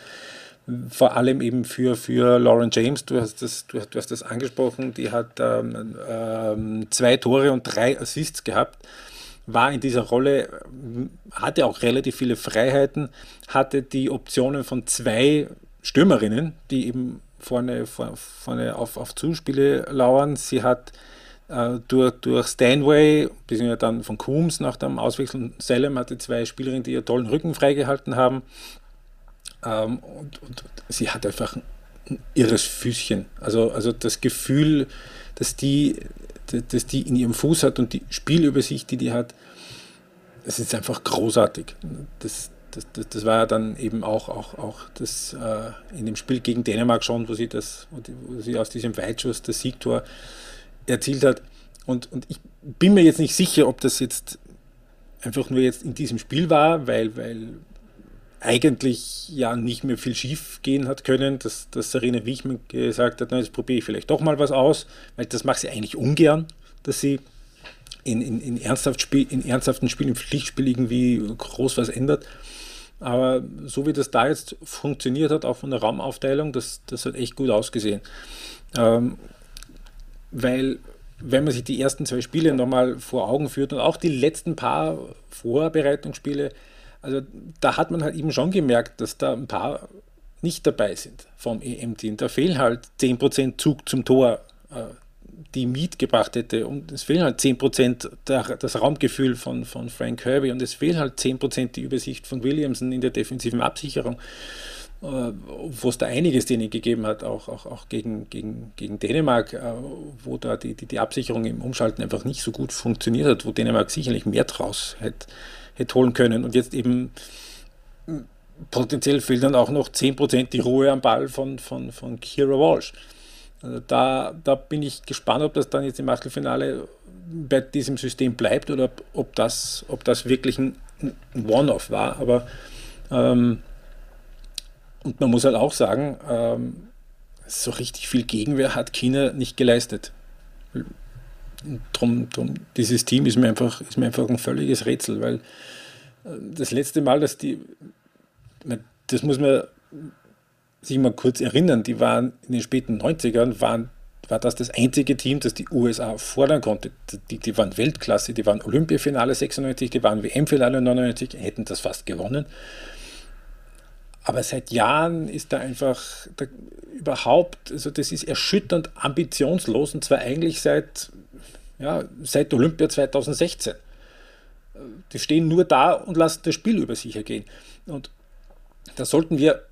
Vor allem eben für, für Lauren James, du hast das, du, du hast das angesprochen, die hat ähm, ähm, zwei Tore und drei Assists gehabt, war in dieser Rolle, hatte auch relativ viele Freiheiten, hatte die Optionen von zwei Stürmerinnen, die eben vorne, vorne auf, auf Zuspiele lauern. Sie hat äh, durch, durch Stanway, beziehungsweise dann von Coombs nach dem Auswechseln, Salem hatte zwei Spielerinnen, die ihr tollen Rücken freigehalten haben. Ähm, und, und, sie hat einfach ein irres Füßchen. Also, also das Gefühl, dass die, dass die in ihrem Fuß hat und die Spielübersicht, die die hat, das ist einfach großartig. Das, das, das, das, war ja dann eben auch, auch, auch das äh, in dem Spiel gegen Dänemark schon, wo sie, das, wo sie aus diesem Weitschuss das Siegtor erzielt hat. Und, und ich bin mir jetzt nicht sicher, ob das jetzt einfach nur jetzt in diesem Spiel war, weil, weil eigentlich ja nicht mehr viel schief gehen hat können, dass, dass Serena Wichmann gesagt hat, na, jetzt probiere ich vielleicht doch mal was aus, weil das macht sie eigentlich ungern, dass sie in, in, in, ernsthaft Spiel, in ernsthaften Spielen, im Pflichtspiel irgendwie groß was ändert. Aber so wie das da jetzt funktioniert hat, auch von der Raumaufteilung, das, das hat echt gut ausgesehen. Ähm, weil, wenn man sich die ersten zwei Spiele nochmal vor Augen führt und auch die letzten paar Vorbereitungsspiele, also da hat man halt eben schon gemerkt, dass da ein paar nicht dabei sind vom EM-Team. Da fehlen halt 10% Zug zum Tor. Äh, die mitgebracht hätte. Und es fehlen halt 10% der, das Raumgefühl von, von Frank Kirby und es fehlen halt 10% die Übersicht von Williamson in der defensiven Absicherung, äh, wo es da einiges denen gegeben hat, auch, auch, auch gegen, gegen, gegen Dänemark, äh, wo da die, die, die Absicherung im Umschalten einfach nicht so gut funktioniert hat, wo Dänemark sicherlich mehr draus hätte, hätte holen können. Und jetzt eben potenziell fehlt dann auch noch 10% die Ruhe am Ball von, von, von Kira Walsh. Also da, da bin ich gespannt, ob das dann jetzt im Achtelfinale bei diesem System bleibt oder ob das, ob das wirklich ein, One-Off war. Aber ähm, und man muss halt auch sagen, ähm, so richtig viel Gegenwehr hat China nicht geleistet. Drum, drum, dieses Team ist mir, einfach, ist mir einfach ein völliges Rätsel, weil äh, das letzte Mal, dass die, das muss man sich mal kurz erinnern, die waren in den späten 90ern, waren, war das das einzige Team, das die USA fordern konnte. Die, die waren Weltklasse, die waren Olympiafinale 96, die waren WM-Finale 99, hätten das fast gewonnen. aber seit Jahren ist da einfach da überhaupt, also das ist erschütternd ambitionslos und zwar eigentlich seit, ja, seit Olympia 2016. Die stehen nur da und lassen das Spiel über sich ergehen. Und da sollten wir,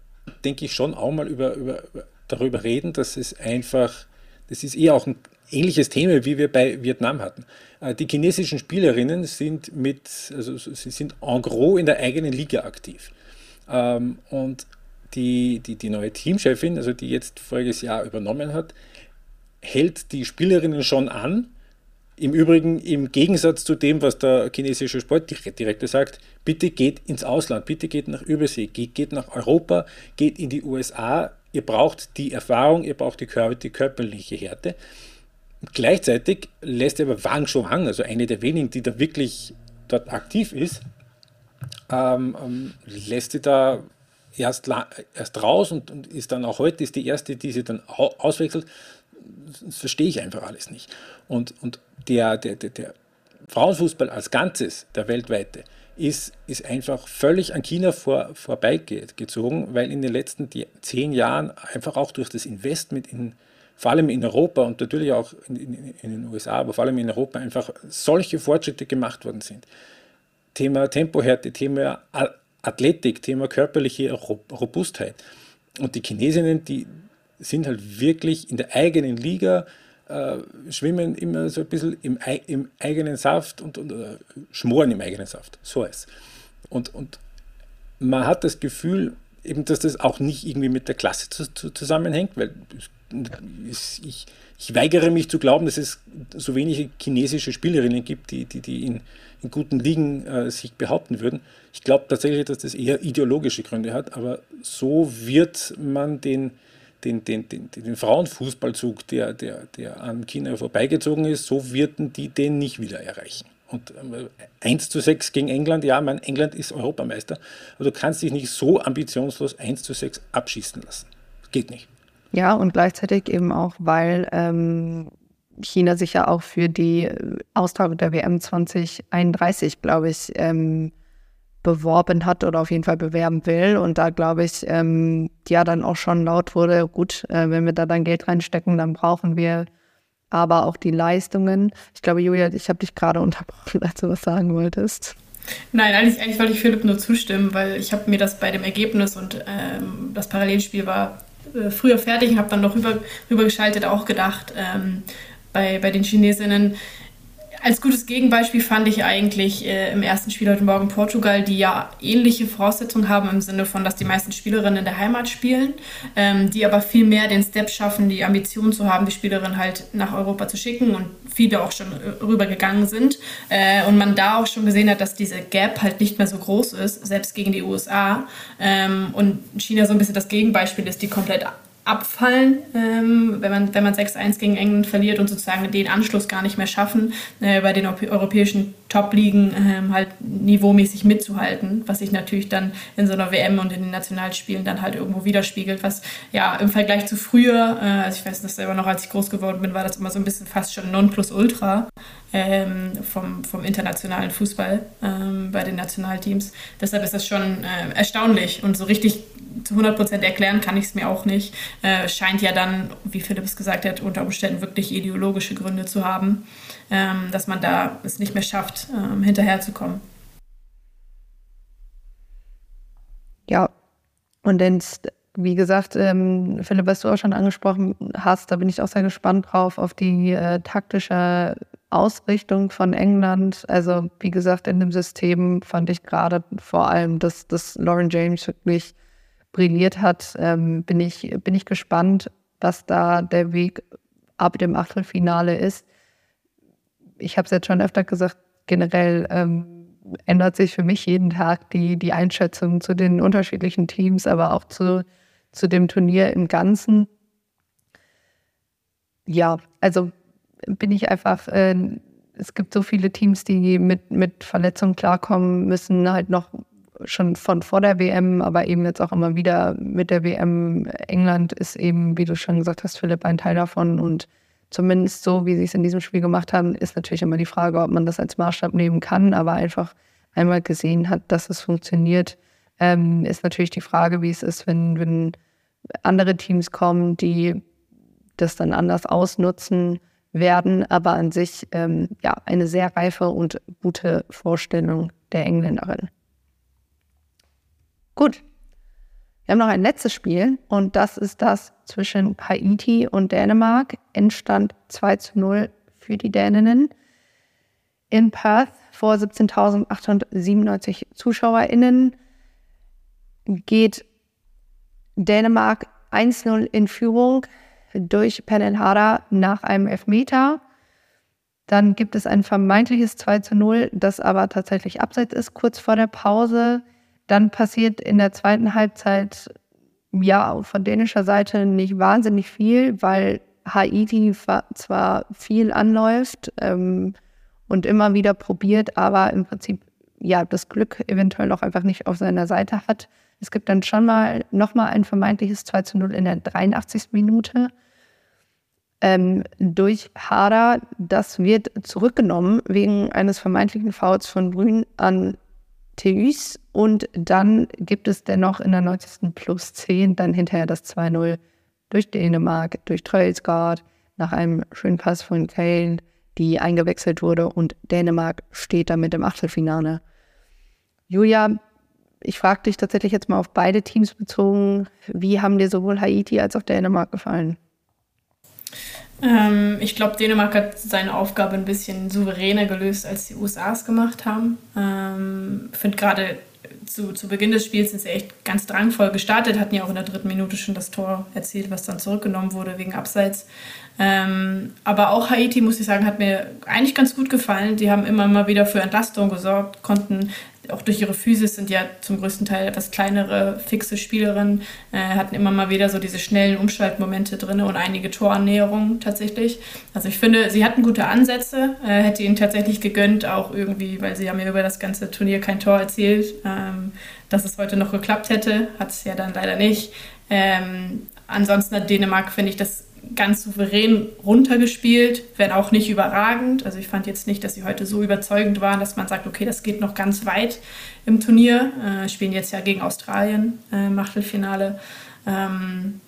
denke ich, schon auch mal über, über, darüber reden, dass es einfach, das ist eher auch ein ähnliches Thema, wie wir bei Vietnam hatten. Äh, die chinesischen Spielerinnen sind mit, also sie sind en gros in der eigenen Liga aktiv. Ähm, und die, die, die neue Teamchefin, also die jetzt voriges Jahr übernommen hat, hält die Spielerinnen schon an. Im Übrigen im Gegensatz zu dem, was der chinesische Sportdirektor sagt, bitte geht ins Ausland, bitte geht nach Übersee, geht, geht nach Europa, geht in die USA. Ihr braucht die Erfahrung, ihr braucht die, Kör die körperliche Härte. Gleichzeitig lässt aber Wang Shuang, also eine der wenigen, die da wirklich dort aktiv ist, ähm, ähm, lässt sie da erst, erst raus und, und, ist dann auch heute ist die erste, die sie dann auswechselt. Das verstehe ich einfach alles nicht. Und, und der, der, der, der Frauenfußball als Ganzes, der weltweite, ist, ist einfach völlig an China vor, vorbeigezogen, weil in den letzten zehn Jahren einfach auch durch das Investment in, vor allem in Europa und natürlich auch in, in, in, den USA, aber vor allem in Europa einfach solche Fortschritte gemacht worden sind. Thema Tempohärte, Thema Athletik, Thema körperliche Robustheit. Und die Chinesinnen, die sind halt wirklich in der eigenen Liga, äh, schwimmen immer so ein bisschen im, im eigenen Saft und, und äh, schmoren im eigenen Saft. So ist und, und man hat das Gefühl, eben, dass das auch nicht irgendwie mit der Klasse zu, zu, zusammenhängt, weil es, ich, ich weigere mich zu glauben, dass es so wenige chinesische Spielerinnen gibt, die, die, die in, in guten Ligen äh, sich behaupten würden. Ich glaube tatsächlich, dass das eher ideologische Gründe hat, aber so wird man den, den, den, den, den Frauenfußballzug, der, der, der an China vorbeigezogen ist, so werden die den nicht wieder erreichen. Und 1 ähm, zu 6 gegen England, ja, mein England ist Europameister, aber du kannst dich nicht so ambitionslos 1 zu 6 abschießen lassen. Geht nicht. Ja, und gleichzeitig eben auch, weil ähm, China sich ja auch für die Austragung der WM 2031, glaube ich, ähm, beworben hat oder auf jeden Fall bewerben will. Und da glaube ich, ähm, ja, dann auch schon laut wurde, gut, äh, wenn wir da dann Geld reinstecken, dann brauchen wir aber auch die Leistungen. Ich glaube, Julia, ich habe dich gerade unterbrochen, als du was sagen wolltest. Nein, eigentlich, eigentlich wollte ich Philipp nur zustimmen, weil ich habe mir das bei dem Ergebnis und ähm, das Parallelspiel war äh, früher fertig und habe dann noch rüber, rübergeschaltet auch gedacht, ähm, bei, bei den Chinesinnen, als gutes Gegenbeispiel fand ich eigentlich äh, im ersten Spiel heute Morgen Portugal, die ja ähnliche Voraussetzungen haben im Sinne von, dass die meisten Spielerinnen in der Heimat spielen, ähm, die aber viel mehr den Step schaffen, die Ambition zu haben, die Spielerin halt nach Europa zu schicken und viele auch schon äh, rübergegangen sind. Äh, und man da auch schon gesehen hat, dass diese Gap halt nicht mehr so groß ist, selbst gegen die USA. Ähm, und China so ein bisschen das Gegenbeispiel ist, die komplett abfallen, ähm, wenn man, wenn man 6-1 gegen England verliert und sozusagen den Anschluss gar nicht mehr schaffen, äh, bei den europäischen Top-Ligen ähm, halt niveaumäßig mitzuhalten, was sich natürlich dann in so einer WM und in den Nationalspielen dann halt irgendwo widerspiegelt, was ja im Vergleich zu früher, äh, also ich weiß das selber noch, als ich groß geworden bin, war das immer so ein bisschen fast schon Nonplusultra ähm, vom, vom internationalen Fußball ähm, bei den Nationalteams. Deshalb ist das schon äh, erstaunlich und so richtig zu 100 Prozent erklären kann ich es mir auch nicht. Äh, scheint ja dann, wie Philipp es gesagt hat, unter Umständen wirklich ideologische Gründe zu haben, ähm, dass man da es nicht mehr schafft, ähm, hinterherzukommen. Ja, und dann, wie gesagt, ähm, Philipp, was du auch schon angesprochen hast, da bin ich auch sehr gespannt drauf, auf die äh, taktische Ausrichtung von England. Also, wie gesagt, in dem System fand ich gerade vor allem, dass, dass Lauren James wirklich brilliert hat, ähm, bin, ich, bin ich gespannt, was da der Weg ab dem Achtelfinale ist. Ich habe es jetzt schon öfter gesagt, generell ähm, ändert sich für mich jeden Tag die, die Einschätzung zu den unterschiedlichen Teams, aber auch zu, zu dem Turnier im Ganzen. Ja, also bin ich einfach, äh, es gibt so viele Teams, die mit, mit Verletzungen klarkommen müssen, halt noch schon von vor der WM, aber eben jetzt auch immer wieder mit der WM. England ist eben, wie du schon gesagt hast, Philipp, ein Teil davon. Und zumindest so, wie sie es in diesem Spiel gemacht haben, ist natürlich immer die Frage, ob man das als Maßstab nehmen kann, aber einfach einmal gesehen hat, dass es funktioniert, Ähm, ist natürlich die Frage, wie es ist, wenn, wenn andere Teams kommen, die das dann anders ausnutzen werden. Aber an sich ähm, ja eine sehr reife und gute Vorstellung der Engländerin. Gut. Wir haben noch ein letztes Spiel und das ist das zwischen Haiti und Dänemark. Endstand 2 zu 0 für die Däninnen. In Perth vor 17.897 ZuschauerInnen geht Dänemark 1-0 in Führung durch Penelhara nach einem Elfmeter. Dann gibt es ein vermeintliches 2 zu 0, das aber tatsächlich abseits ist, kurz vor der Pause. Dann passiert in der zweiten Halbzeit ja von dänischer Seite nicht wahnsinnig viel, weil Haiti zwar viel anläuft ähm, und immer wieder probiert, aber im Prinzip ja das Glück eventuell auch einfach nicht auf seiner Seite hat. Es gibt dann schon mal nochmal ein vermeintliches 2 zu 0 in der 83. Minute ähm, durch Hader. Das wird zurückgenommen wegen eines vermeintlichen Fouls von Brün an Theus. Und dann gibt es dennoch in der 90. plus 10 dann hinterher das 2-0 durch Dänemark, durch Tröjsgaard, nach einem schönen Pass von Kane, die eingewechselt wurde. Und Dänemark steht damit im Achtelfinale. Julia, ich frage dich tatsächlich jetzt mal auf beide Teams bezogen. Wie haben dir sowohl Haiti als auch Dänemark gefallen? Ähm, ich glaube, Dänemark hat seine Aufgabe ein bisschen souveräner gelöst, als die USA es gemacht haben. Ähm, ich finde gerade zu, zu Beginn des Spiels sind sie echt ganz drangvoll gestartet, hatten ja auch in der dritten Minute schon das Tor erzielt, was dann zurückgenommen wurde wegen Abseits. Ähm, aber auch Haiti, muss ich sagen, hat mir eigentlich ganz gut gefallen. Die haben immer mal wieder für Entlastung gesorgt, konnten auch durch ihre Physis sind ja zum größten Teil etwas kleinere, fixe Spielerinnen, äh, hatten immer mal wieder so diese schnellen Umschaltmomente drin und einige Torannäherungen tatsächlich. Also ich finde, sie hatten gute Ansätze, äh, hätte ihnen tatsächlich gegönnt, auch irgendwie, weil sie haben ja über das ganze Turnier kein Tor erzielt, ähm, dass es heute noch geklappt hätte, hat es ja dann leider nicht. Ähm, ansonsten hat Dänemark, finde ich, das ganz souverän runtergespielt, wenn auch nicht überragend. Also ich fand jetzt nicht, dass sie heute so überzeugend waren, dass man sagt, okay, das geht noch ganz weit im Turnier. Äh, spielen jetzt ja gegen Australien äh, im Achtelfinale. Ähm,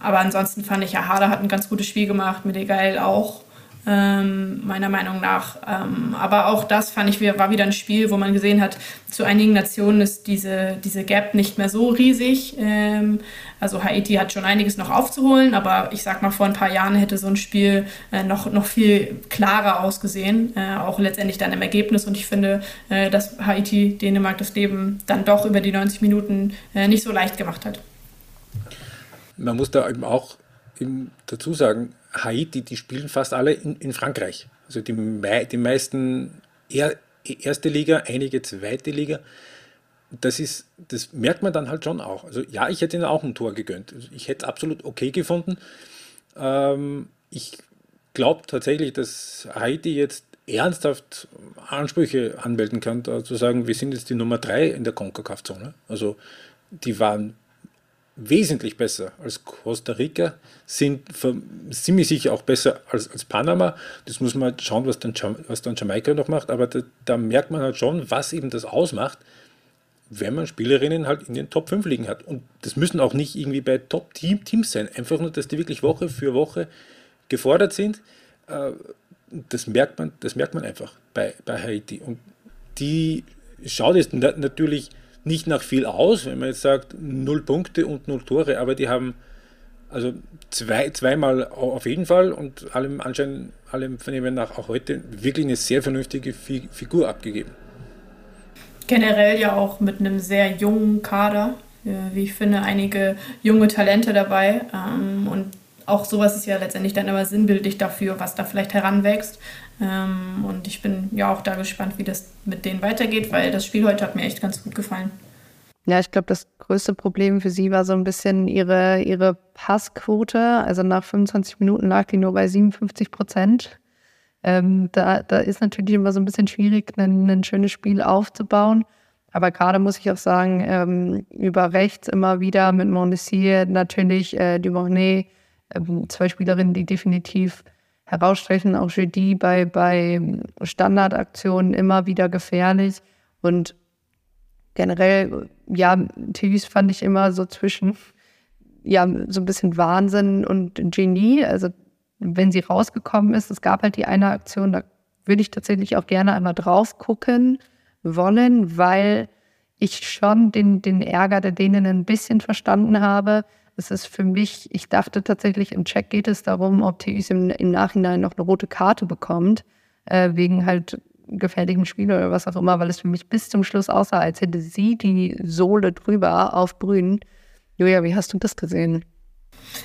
aber ansonsten fand ich, ja, Harder hat ein ganz gutes Spiel gemacht, mit Egal auch ähm, meiner Meinung nach. Ähm, aber auch das fand ich war wieder ein Spiel, wo man gesehen hat, zu einigen Nationen ist diese, diese Gap nicht mehr so riesig. Ähm, also Haiti hat schon einiges noch aufzuholen, aber ich sag mal, vor ein paar Jahren hätte so ein Spiel äh, noch, noch viel klarer ausgesehen, äh, auch letztendlich dann im Ergebnis. Und ich finde, äh, dass Haiti Dänemark das Leben dann doch über die 90 Minuten äh, nicht so leicht gemacht hat. Man muss da eben auch eben dazu sagen, Haiti, die spielen fast alle in, in Frankreich. Also die, die meisten er, erste Liga, einige zweite Liga. Das, ist, das merkt man dann halt schon auch. Also ja, ich hätte ihnen auch ein Tor gegönnt. Ich hätte es absolut okay gefunden. Ähm, ich glaube tatsächlich, dass Haiti jetzt ernsthaft Ansprüche anmelden kann, zu sagen, wir sind jetzt die Nummer drei in der CONCACAF-Zone. Also die waren wesentlich besser als Costa Rica, sind ziemlich sicher auch besser als, als Panama. Das muss man halt schauen, was dann, was dann Jamaika noch macht, aber da, da, merkt man halt schon, was eben das ausmacht, wenn man Spielerinnen halt in den Top 5 liegen hat. Und das müssen auch nicht irgendwie bei Top-Teams sein, einfach nur, dass die wirklich Woche für Woche gefordert sind. Äh, das merkt man, das merkt man einfach bei, bei Haiti. Und die schaut jetzt natürlich nicht nach viel aus, wenn man jetzt sagt, null Punkte und null Tore, aber die haben also zwei, zweimal auf jeden Fall und allem anscheinend, allem Vernehmen nach auch heute wirklich eine sehr vernünftige Figur abgegeben. Generell ja auch mit einem sehr jungen Kader, wie ich finde, einige junge Talente dabei ähm, und auch sowas ist ja letztendlich dann immer sinnbildlich dafür, was da vielleicht heranwächst. Ähm, und ich bin ja auch da gespannt, wie das mit denen weitergeht, weil das Spiel heute hat mir echt ganz gut gefallen. Ja, ich glaube, das größte Problem für sie war so ein bisschen ihre, ihre Passquote. Also nach 25 Minuten lag die nur bei 57 Prozent. Ähm, da, da ist natürlich immer so ein bisschen schwierig, ein, ein schönes Spiel aufzubauen. Aber gerade muss ich auch sagen, ähm, über rechts immer wieder mit Mondessier natürlich äh, Duvernay, ähm, zwei Spielerinnen, die definitiv herausstechen, auch Jeudi bei, bei Standardaktionen immer wieder gefährlich. Und generell, ja, Tevis fand ich immer so zwischen, ja, so ein bisschen Wahnsinn und Genie. Also, wenn sie rausgekommen ist, es gab halt die eine Aktion, da würde ich tatsächlich auch gerne einmal drauf gucken wollen, weil ich schon den, den Ärger der Dänen ein bisschen verstanden habe. Es ist für mich, ich dachte tatsächlich, im Check geht es darum, ob Tevis im, im Nachhinein noch eine rote Karte bekommt, äh, wegen halt gefährlichen Spiel oder was auch immer, weil es für mich bis zum Schluss aussah, als hätte sie die Sohle drüber auf Grün. Julia, wie hast du das gesehen?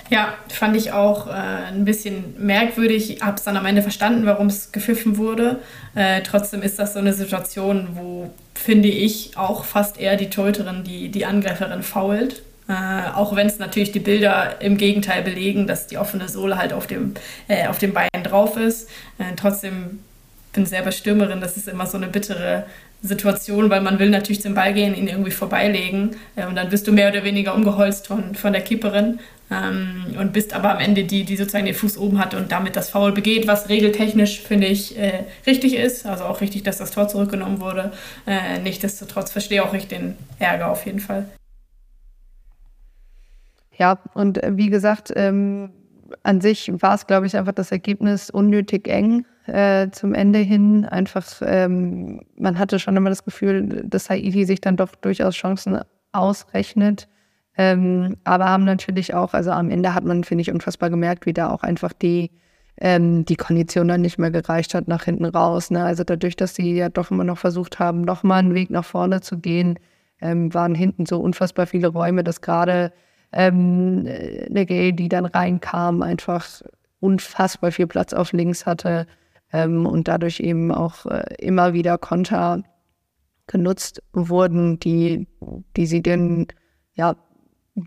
Ja, fand ich auch äh, ein bisschen merkwürdig. Habe es dann am Ende verstanden, warum es gepfiffen wurde. Äh, trotzdem ist das so eine Situation, wo, finde ich, auch fast eher die Torhüterin, die, die Angreiferin fault. Äh, auch wenn es natürlich die Bilder im Gegenteil belegen, dass die offene Sohle halt auf dem, äh, auf dem Bein drauf ist. Äh, trotzdem bin selber Stürmerin, das ist immer so eine bittere Situation, weil man will natürlich zum Ball gehen, ihn irgendwie vorbeilegen äh, und dann bist du mehr oder weniger umgeholzt von, von der Keeperin ähm, und bist aber am Ende die, die sozusagen den Fuß oben hat und damit das Foul begeht, was regeltechnisch, finde ich, äh, richtig ist. Also auch richtig, dass das Tor zurückgenommen wurde. Äh, nichtsdestotrotz verstehe auch ich den Ärger auf jeden Fall. Ja, und äh, wie gesagt, ähm, an sich war es, glaube ich, einfach das Ergebnis unnötig eng äh, zum Ende hin. Einfach, ähm, man hatte schon immer das Gefühl, dass Haiti sich dann doch durchaus Chancen ausrechnet. Ähm, aber haben natürlich auch, also am Ende hat man, finde ich, unfassbar gemerkt, wie da auch einfach die, ähm, die Kondition dann nicht mehr gereicht hat nach hinten raus. Ne? Also dadurch, dass sie ja doch immer noch versucht haben, nochmal einen Weg nach vorne zu gehen, ähm, waren hinten so unfassbar viele Räume, dass gerade ähm, eine Gay, die dann reinkam, einfach unfassbar viel Platz auf links hatte ähm, und dadurch eben auch äh, immer wieder Konter genutzt wurden, die, die sie dann, ja,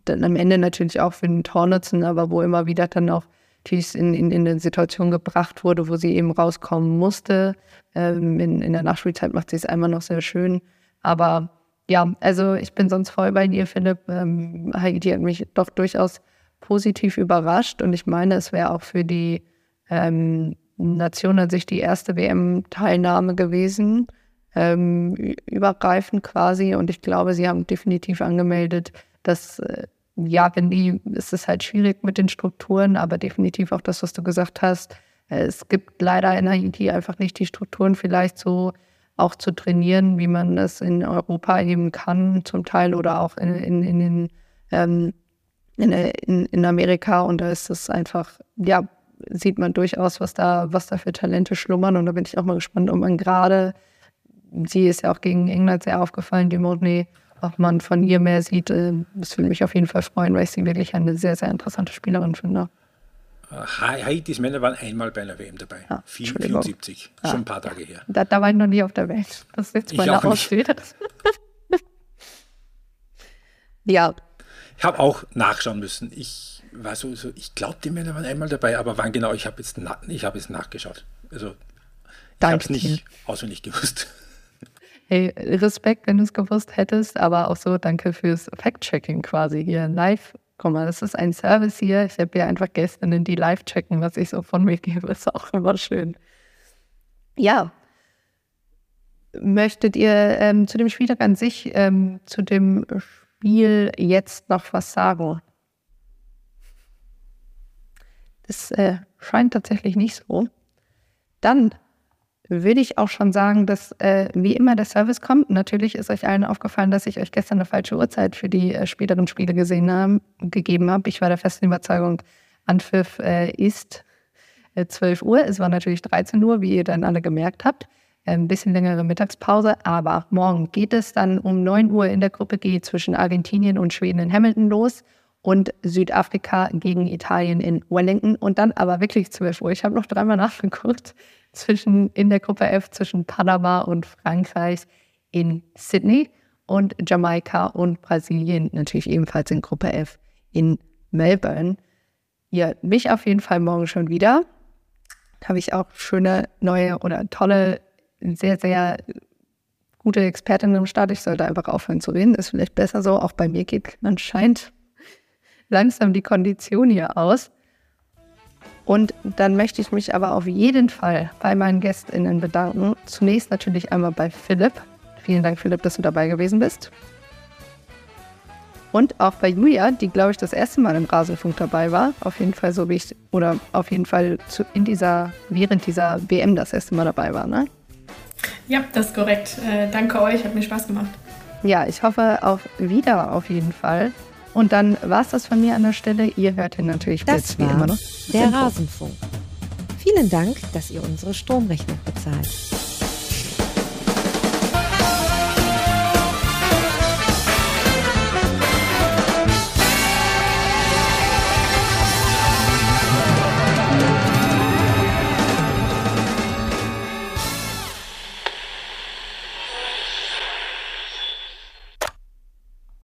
dann am Ende natürlich auch für den Tor nutzen, aber wo immer wieder dann auch Thies in, in, in eine Situation gebracht wurde, wo sie eben rauskommen musste. Ähm, in, in der Nachspielzeit macht sie es einmal noch sehr schön. Aber ja, also ich bin sonst voll bei dir, Philipp. Ähm, Haiti hat mich doch durchaus positiv überrascht und ich meine, es wäre auch für die ähm, Nation an sich die erste WM-Teilnahme gewesen, ähm, übergreifend quasi. Und ich glaube, sie haben definitiv angemeldet, dass, äh, ja, wenn die, es ist halt schwierig mit den Strukturen, aber definitiv auch das, was du gesagt hast. Äh, es gibt leider in Haiti einfach nicht die Strukturen, vielleicht so auch zu trainieren, wie man es in Europa eben kann, zum Teil oder auch in, in, in den ähm, in, in, in Amerika. Und da ist es einfach, ja, sieht man durchaus, was da, was da für Talente schlummern. Und da bin ich auch mal gespannt, ob man gerade, sie ist ja auch gegen England sehr aufgefallen, die Modney, ob man von ihr mehr sieht. Äh, das würde mich auf jeden Fall freuen, weil ich sie wirklich eine sehr, sehr interessante Spielerin finde. Haitis Männer waren einmal bei einer WM dabei. Ah, 74, ah, schon ein paar Tage her. Da, da, war ich noch nie auf der Welt. Das ist jetzt meine Ausrede. [laughs] ja. Ich habe auch nachschauen müssen. Ich war so, so ich glaube, die Männer waren einmal dabei, aber wann genau, ich habe jetzt, ich hab jetzt nachgeschaut. Also ich habe es nicht auswendig gewusst. Hey, Respekt, wenn du es gewusst hättest, aber auch so danke fürs Fact-Checking quasi hier live. Guck mal, das ist ein Service hier. Ich habe ja einfach Gästinnen, die live checken, was ich so von mir gebe. Ist auch immer schön. Ja. Möchtet ihr ähm, zu dem Spieltag an sich, ähm, zu dem Spiel jetzt noch was sagen? Das äh, scheint tatsächlich nicht so. Dann würde ich auch schon sagen, dass äh, wie immer der Service kommt. Natürlich ist euch allen aufgefallen, dass ich euch gestern eine falsche Uhrzeit für die äh, späteren Spiele gesehen haben, gegeben habe. Ich war der festen Überzeugung, Anpfiff äh, ist 12 äh, Uhr. Es war natürlich 13 Uhr, wie ihr dann alle gemerkt habt. Äh, ein bisschen längere Mittagspause, aber morgen geht es dann um 9 Uhr in der Gruppe G zwischen Argentinien und Schweden in Hamilton los und Südafrika gegen Italien in Wellington und dann aber wirklich 12 Uhr. Ich habe noch dreimal nachgeguckt zwischen in der Gruppe F zwischen Panama und Frankreich in Sydney und Jamaika und Brasilien natürlich ebenfalls in Gruppe F in Melbourne. Ja, mich auf jeden Fall morgen schon wieder. Habe ich auch schöne neue oder tolle, sehr, sehr gute Expertinnen im Start. Ich sollte einfach aufhören zu reden. Ist vielleicht besser so. Auch bei mir geht anscheinend langsam die Kondition hier aus. Und dann möchte ich mich aber auf jeden Fall bei meinen GästInnen bedanken. Zunächst natürlich einmal bei Philipp Vielen Dank, Philipp, dass du dabei gewesen bist. Und auch bei Julia, die, glaube ich, das erste Mal im Rasenfunk dabei war. Auf jeden Fall so wie ich, oder auf jeden Fall zu, in dieser, während dieser WM das erste Mal dabei war, ne? Ja, das ist korrekt. Äh, danke euch, hat mir Spaß gemacht. Ja, ich hoffe auf wieder auf jeden Fall. Und dann war es das von mir an der Stelle. Ihr hört ihn natürlich das wie immer noch. Der Rasenfunk. Vielen Dank, dass ihr unsere Stromrechnung bezahlt.